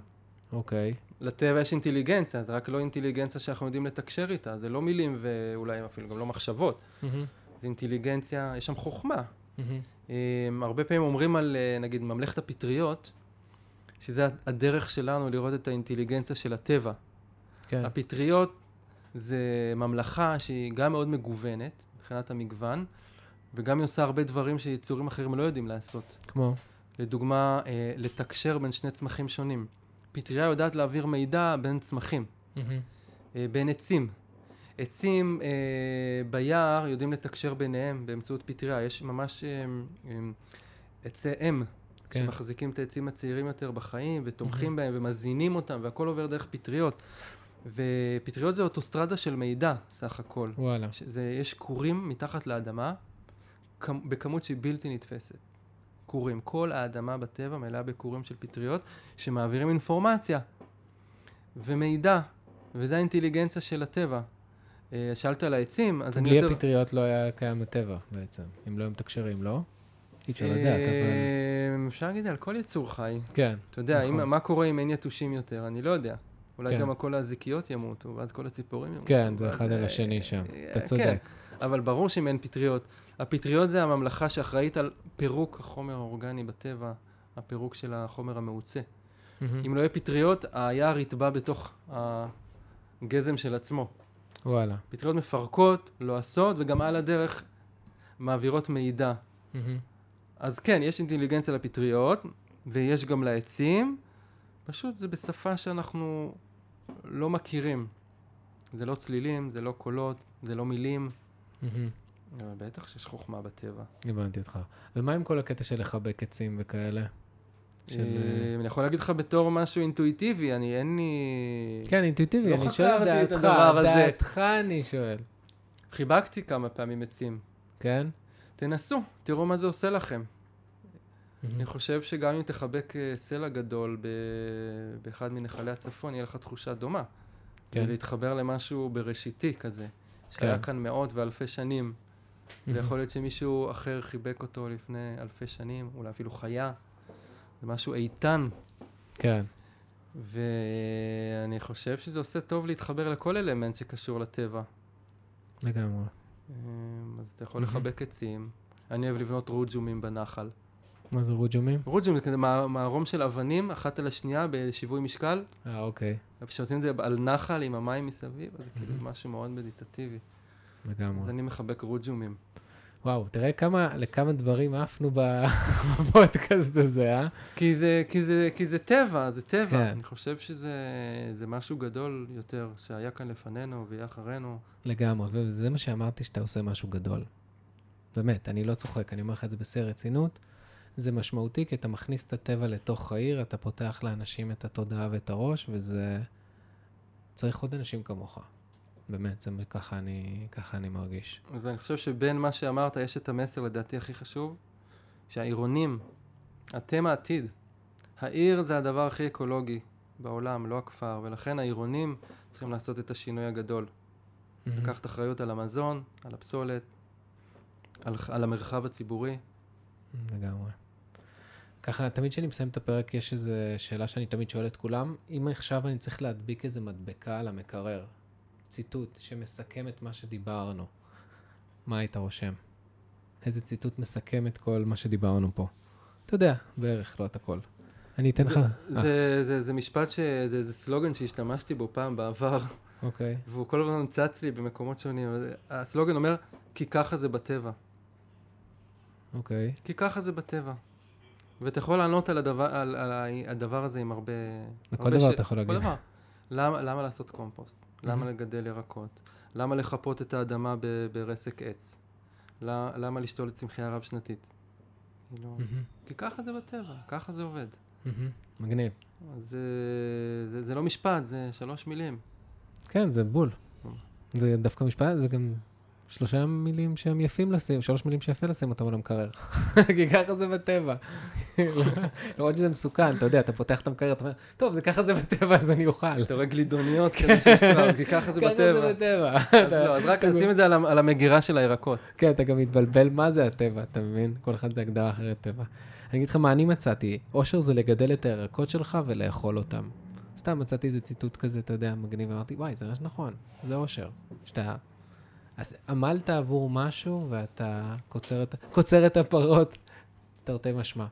אוקיי.
לטבע יש אינטליגנציה, זה רק לא אינטליגנציה שאנחנו יודעים לתקשר איתה, זה לא מילים ואולי אפילו גם לא מחשבות. זה אינטליגנציה, יש שם חוכמה. Um, הרבה פעמים אומרים על, אה, נגיד, ממלכת הפטריות, שזה הדרך שלנו לראות את האינטליגנציה של הטבע.
כן.
הפטריות זה ממלכה שהיא גם מאוד מגוונת, מבחינת המגוון, וגם היא עושה הרבה דברים שיצורים אחרים לא יודעים לעשות.
כמו?
לדוגמה, אה, לתקשר בין שני צמחים שונים. פטריה יודעת להעביר מידע בין צמחים, אה, בין עצים. עצים אה, ביער יודעים לתקשר ביניהם באמצעות פטריה. יש ממש אה, אה, עצי אם,
כן.
שמחזיקים את העצים הצעירים יותר בחיים, ותומכים בהם, ומזינים אותם, והכל עובר דרך פטריות. ופטריות זה אוטוסטרדה של מידע, סך הכל.
וואלה.
זה, יש כורים מתחת לאדמה, כמ- בכמות שהיא בלתי נתפסת. כורים. כל האדמה בטבע מלאה בכורים של פטריות, שמעבירים אינפורמציה ומידע, וזה האינטליגנציה של הטבע. אה, שאלת על העצים, אז אני
בלי
יותר...
הפטריות לא היה קיים הטבע בעצם, אם לא הם מתקשרים, לא? אי אפשר לדעת, אבל...
אה, אפשר להגיד על כל יצור חי.
כן.
אתה יודע,
נכון.
אם, מה קורה אם אין יתושים יותר? אני לא יודע. אולי
כן.
גם כל הזיקיות ימותו, ואז כל הציפורים ימותו.
כן, זה אחד על
אה,
השני שם.
אה,
אתה
כן,
צודק.
אבל ברור שאם אין פטריות, הפטריות זה הממלכה שאחראית על פירוק החומר האורגני בטבע, הפירוק של החומר המעוצה. אם לא יהיה פטריות, היער יטבע בתוך הגזם של עצמו.
וואלה.
פטריות מפרקות, לועסות, וגם על הדרך מעבירות מידע. אז כן, יש אינטליגנציה לפטריות, ויש גם לעצים, פשוט זה בשפה שאנחנו לא מכירים. זה לא צלילים, זה לא קולות, זה לא מילים. אבל בטח שיש חוכמה בטבע.
הבנתי אותך. ומה עם כל הקטע של לחבק עצים וכאלה? של...
אה, אני יכול להגיד לך בתור משהו אינטואיטיבי, אני אין לי...
כן, אינטואיטיבי,
לא
אני שואל את דעתך. דעתך אני שואל.
חיבקתי כמה פעמים עצים.
כן?
תנסו, תראו מה זה עושה לכם. אני חושב שגם אם תחבק אה, סלע גדול. באחד מנחלי הצפון, יהיה לך תחושה דומה.
כן.
ולהתחבר למשהו בראשיתי כזה, שהיה
כן.
כאן מאות ואלפי שנים. ויכול להיות שמישהו אחר חיבק אותו לפני אלפי שנים, אולי אפילו חיה. זה משהו איתן,
כן.
ואני חושב שזה עושה טוב להתחבר לכל אלמנט שקשור לטבע.
לגמרי.
אמ, אז אתה יכול. לחבק עצים. אני אוהב לבנות רוג'ומים בנחל.
מה זה רוג'ומים?
רוג'ום זה כזה מע- מערום של אבנים, אחת על השנייה בשיווי משקל.
אה, אוקיי.
וכשעושים את זה על נחל עם המים מסביב, אז זה כאילו. משהו מאוד מדיטטיבי.
לגמרי.
אז אני מחבק רוג'ומים.
וואו, תראה כמה, לכמה דברים עפנו *laughs* בפודקאסט הזה, אה?
כי זה, כי זה, כי זה טבע, זה טבע.
כן.
אני חושב שזה זה משהו גדול יותר, שהיה כאן לפנינו ויהיה אחרינו.
לגמרי, וזה מה שאמרתי, שאתה עושה משהו גדול. באמת, אני לא צוחק, אני אומר לך את זה בשיא הרצינות. זה משמעותי, כי אתה מכניס את הטבע לתוך העיר, אתה פותח לאנשים את התודעה ואת הראש, וזה... צריך עוד אנשים כמוך. באמת, זה ככה אני, ככה אני מרגיש.
ואני חושב שבין מה שאמרת, יש את המסר לדעתי הכי חשוב, שהעירונים, אתם העתיד. העיר זה הדבר הכי אקולוגי בעולם, לא הכפר, ולכן העירונים צריכים לעשות את השינוי הגדול. לקחת אחריות על המזון, על הפסולת, על, על המרחב הציבורי.
לגמרי. ככה, תמיד כשאני מסיים את הפרק, יש איזו שאלה שאני תמיד שואל את כולם. אם עכשיו אני צריך להדביק איזה מדבקה על המקרר, ציטוט שמסכם את מה שדיברנו, מה היית רושם? איזה ציטוט מסכם את כל מה שדיברנו פה? אתה יודע, בערך, לא את הכל. אני אתן לך.
זה,
אה,
זה, זה, זה משפט, ש, זה, זה סלוגן שהשתמשתי בו פעם בעבר,
אוקיי.
והוא כל הזמן צץ לי במקומות שונים. הסלוגן אומר, כי ככה זה בטבע.
אוקיי.
כי ככה זה בטבע. ואתה יכול לענות על הדבר, על, על הדבר הזה עם הרבה...
לכל
הרבה
דבר אתה יכול להגיד.
דבר. למה, למה לעשות קומפוסט? למה
Mhm.
לגדל ירקות? למה לחפות את האדמה ב- ברסק עץ? ל- למה לשתול צמחייה רב-שנתית? כאילו,
מהמם,
כי ככה זה בטבע, ככה זה עובד.
מהמם. מגניב.
זה, זה, זה לא משפט, זה שלוש מילים.
כן, זה בול.
אה.
זה דווקא משפט, זה גם שלושה מילים שהם יפים לשים, שלוש מילים שיפה לשים אותם על המקרר. *laughs* כי ככה זה בטבע. *laughs* למרות שזה מסוכן, אתה יודע, אתה פותח את המקרר, אתה אומר, טוב, זה ככה זה בטבע, אז אני אוכל.
אתה רואה גלידוניות כזה של שטראוס, כי ככה זה *laughs*
ככה
בטבע.
זה בטבע.
אז לא, אז רק נשים את זה על המגירה של הירקות.
כן, אתה גם מתבלבל מה זה הטבע, אתה מבין? כל אחד בהגדרה אחרת טבע. אני אגיד לך מה אני מצאתי, אושר זה לגדל את הירקות שלך ולאכול אותם. סתם מצאתי איזה ציטוט כזה, אתה יודע, מגניב, אמרתי, וואי, זה ממש נכון, זה אושר. שאתה... אז עמלת עבור משהו ואתה קוצר את, קוצר את הפרות, תרתי משמע.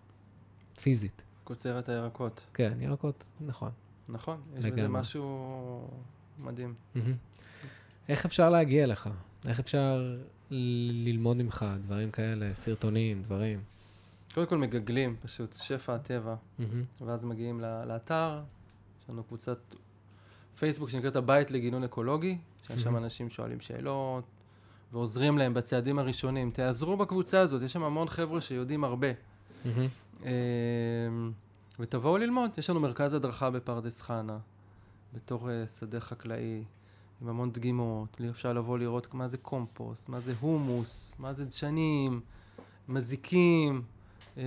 פיזית.
קוצר את הירקות.
כן, ירקות, נכון.
נכון, יש בזה
לגמרי.
משהו מדהים.
איך אפשר להגיע לך? איך אפשר ללמוד ממך דברים כאלה, סרטונים, דברים?
קודם כל מגגלים פשוט, שפע הטבע, ואז מגיעים לאתר, יש לנו קבוצת פייסבוק שנקראת הבית לגינון אקולוגי, שיש שם. אנשים שואלים שאלות ועוזרים להם בצעדים הראשונים. תעזרו בקבוצה הזאת, יש שם המון חבר'ה שיודעים הרבה. אמ, ותבואו ללמוד, יש לנו מרכז הדרכה בפרדס חנה, בתור אה, שדה חקלאי, עם המון דגימות, אפשר לבוא לראות מה זה קומפוסט, מה זה הומוס, מה זה דשנים, מזיקים, אמ,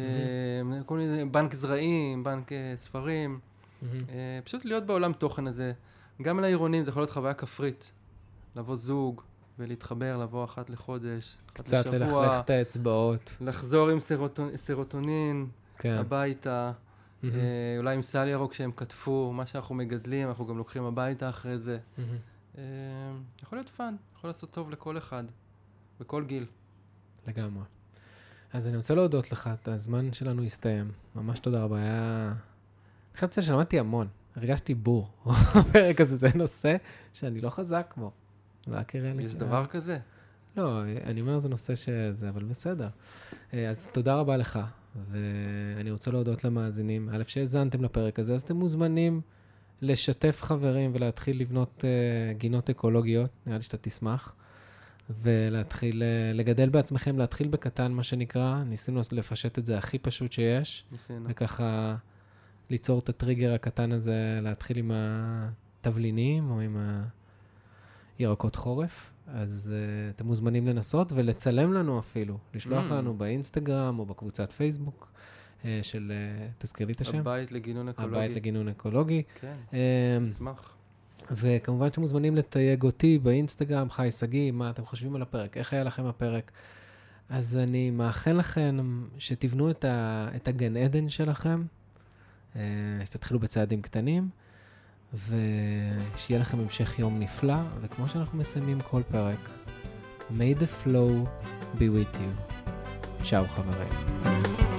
כל מיני, בנק זרעים, בנק אה, ספרים. אה, פשוט להיות בעולם תוכן הזה. גם לעירונים זה יכול להיות חוויה כפרית, לבוא זוג ולהתחבר, לבוא אחת לחודש, אחת
קצת
לשבוע,
ללכלך את האצבעות.
לחזור עם סרוטונ- סרוטונין.
כן.
הביתה,
מהמם,
אה, אולי עם סל ירוק שהם כתבו, מה שאנחנו מגדלים, אנחנו גם לוקחים הביתה אחרי זה.
מהמם.
אה, יכול להיות fun, יכול לעשות טוב לכל אחד, בכל גיל.
לגמרי. אז אני רוצה להודות לך, את הזמן שלנו הסתיים. ממש תודה רבה, היה... אני חייב לציין שלמדתי המון, הרגשתי בור. *laughs* בפרק הזה זה נושא שאני לא חזק בו. זה יראה לי...
יש דבר כזה?
לא, אני אומר זה נושא שזה, אבל בסדר. אה, אז תודה רבה לך, ואני רוצה להודות למאזינים. א', שהאזנתם לפרק הזה, אז אתם מוזמנים לשתף חברים ולהתחיל לבנות uh, גינות אקולוגיות, נראה לי שאתה תשמח, ולהתחיל uh, לגדל בעצמכם, להתחיל בקטן, מה שנקרא. ניסינו לפשט את זה הכי פשוט שיש,
ניסינו.
וככה ליצור את הטריגר הקטן הזה, להתחיל עם התבלינים או עם הירקות חורף. אז uh, אתם מוזמנים לנסות ולצלם לנו אפילו, לשלוח
Mm.
לנו באינסטגרם או בקבוצת פייסבוק uh, של, uh, תזכיר לי את השם?
הבית לגינון אקולוגי.
הבית לגינון אקולוגי.
כן,
Um,
אשמח.
וכמובן שאתם מוזמנים לתייג אותי באינסטגרם, חי שגיא, מה אתם חושבים על הפרק, איך היה לכם הפרק. אז אני מאחל לכם שתבנו את, ה, את הגן עדן שלכם, אה, שתתחילו בצעדים קטנים, ושיהיה לכם המשך יום נפלא, וכמו שאנחנו מסיימים כל פרק, may the flow be with you. צ'או חברים.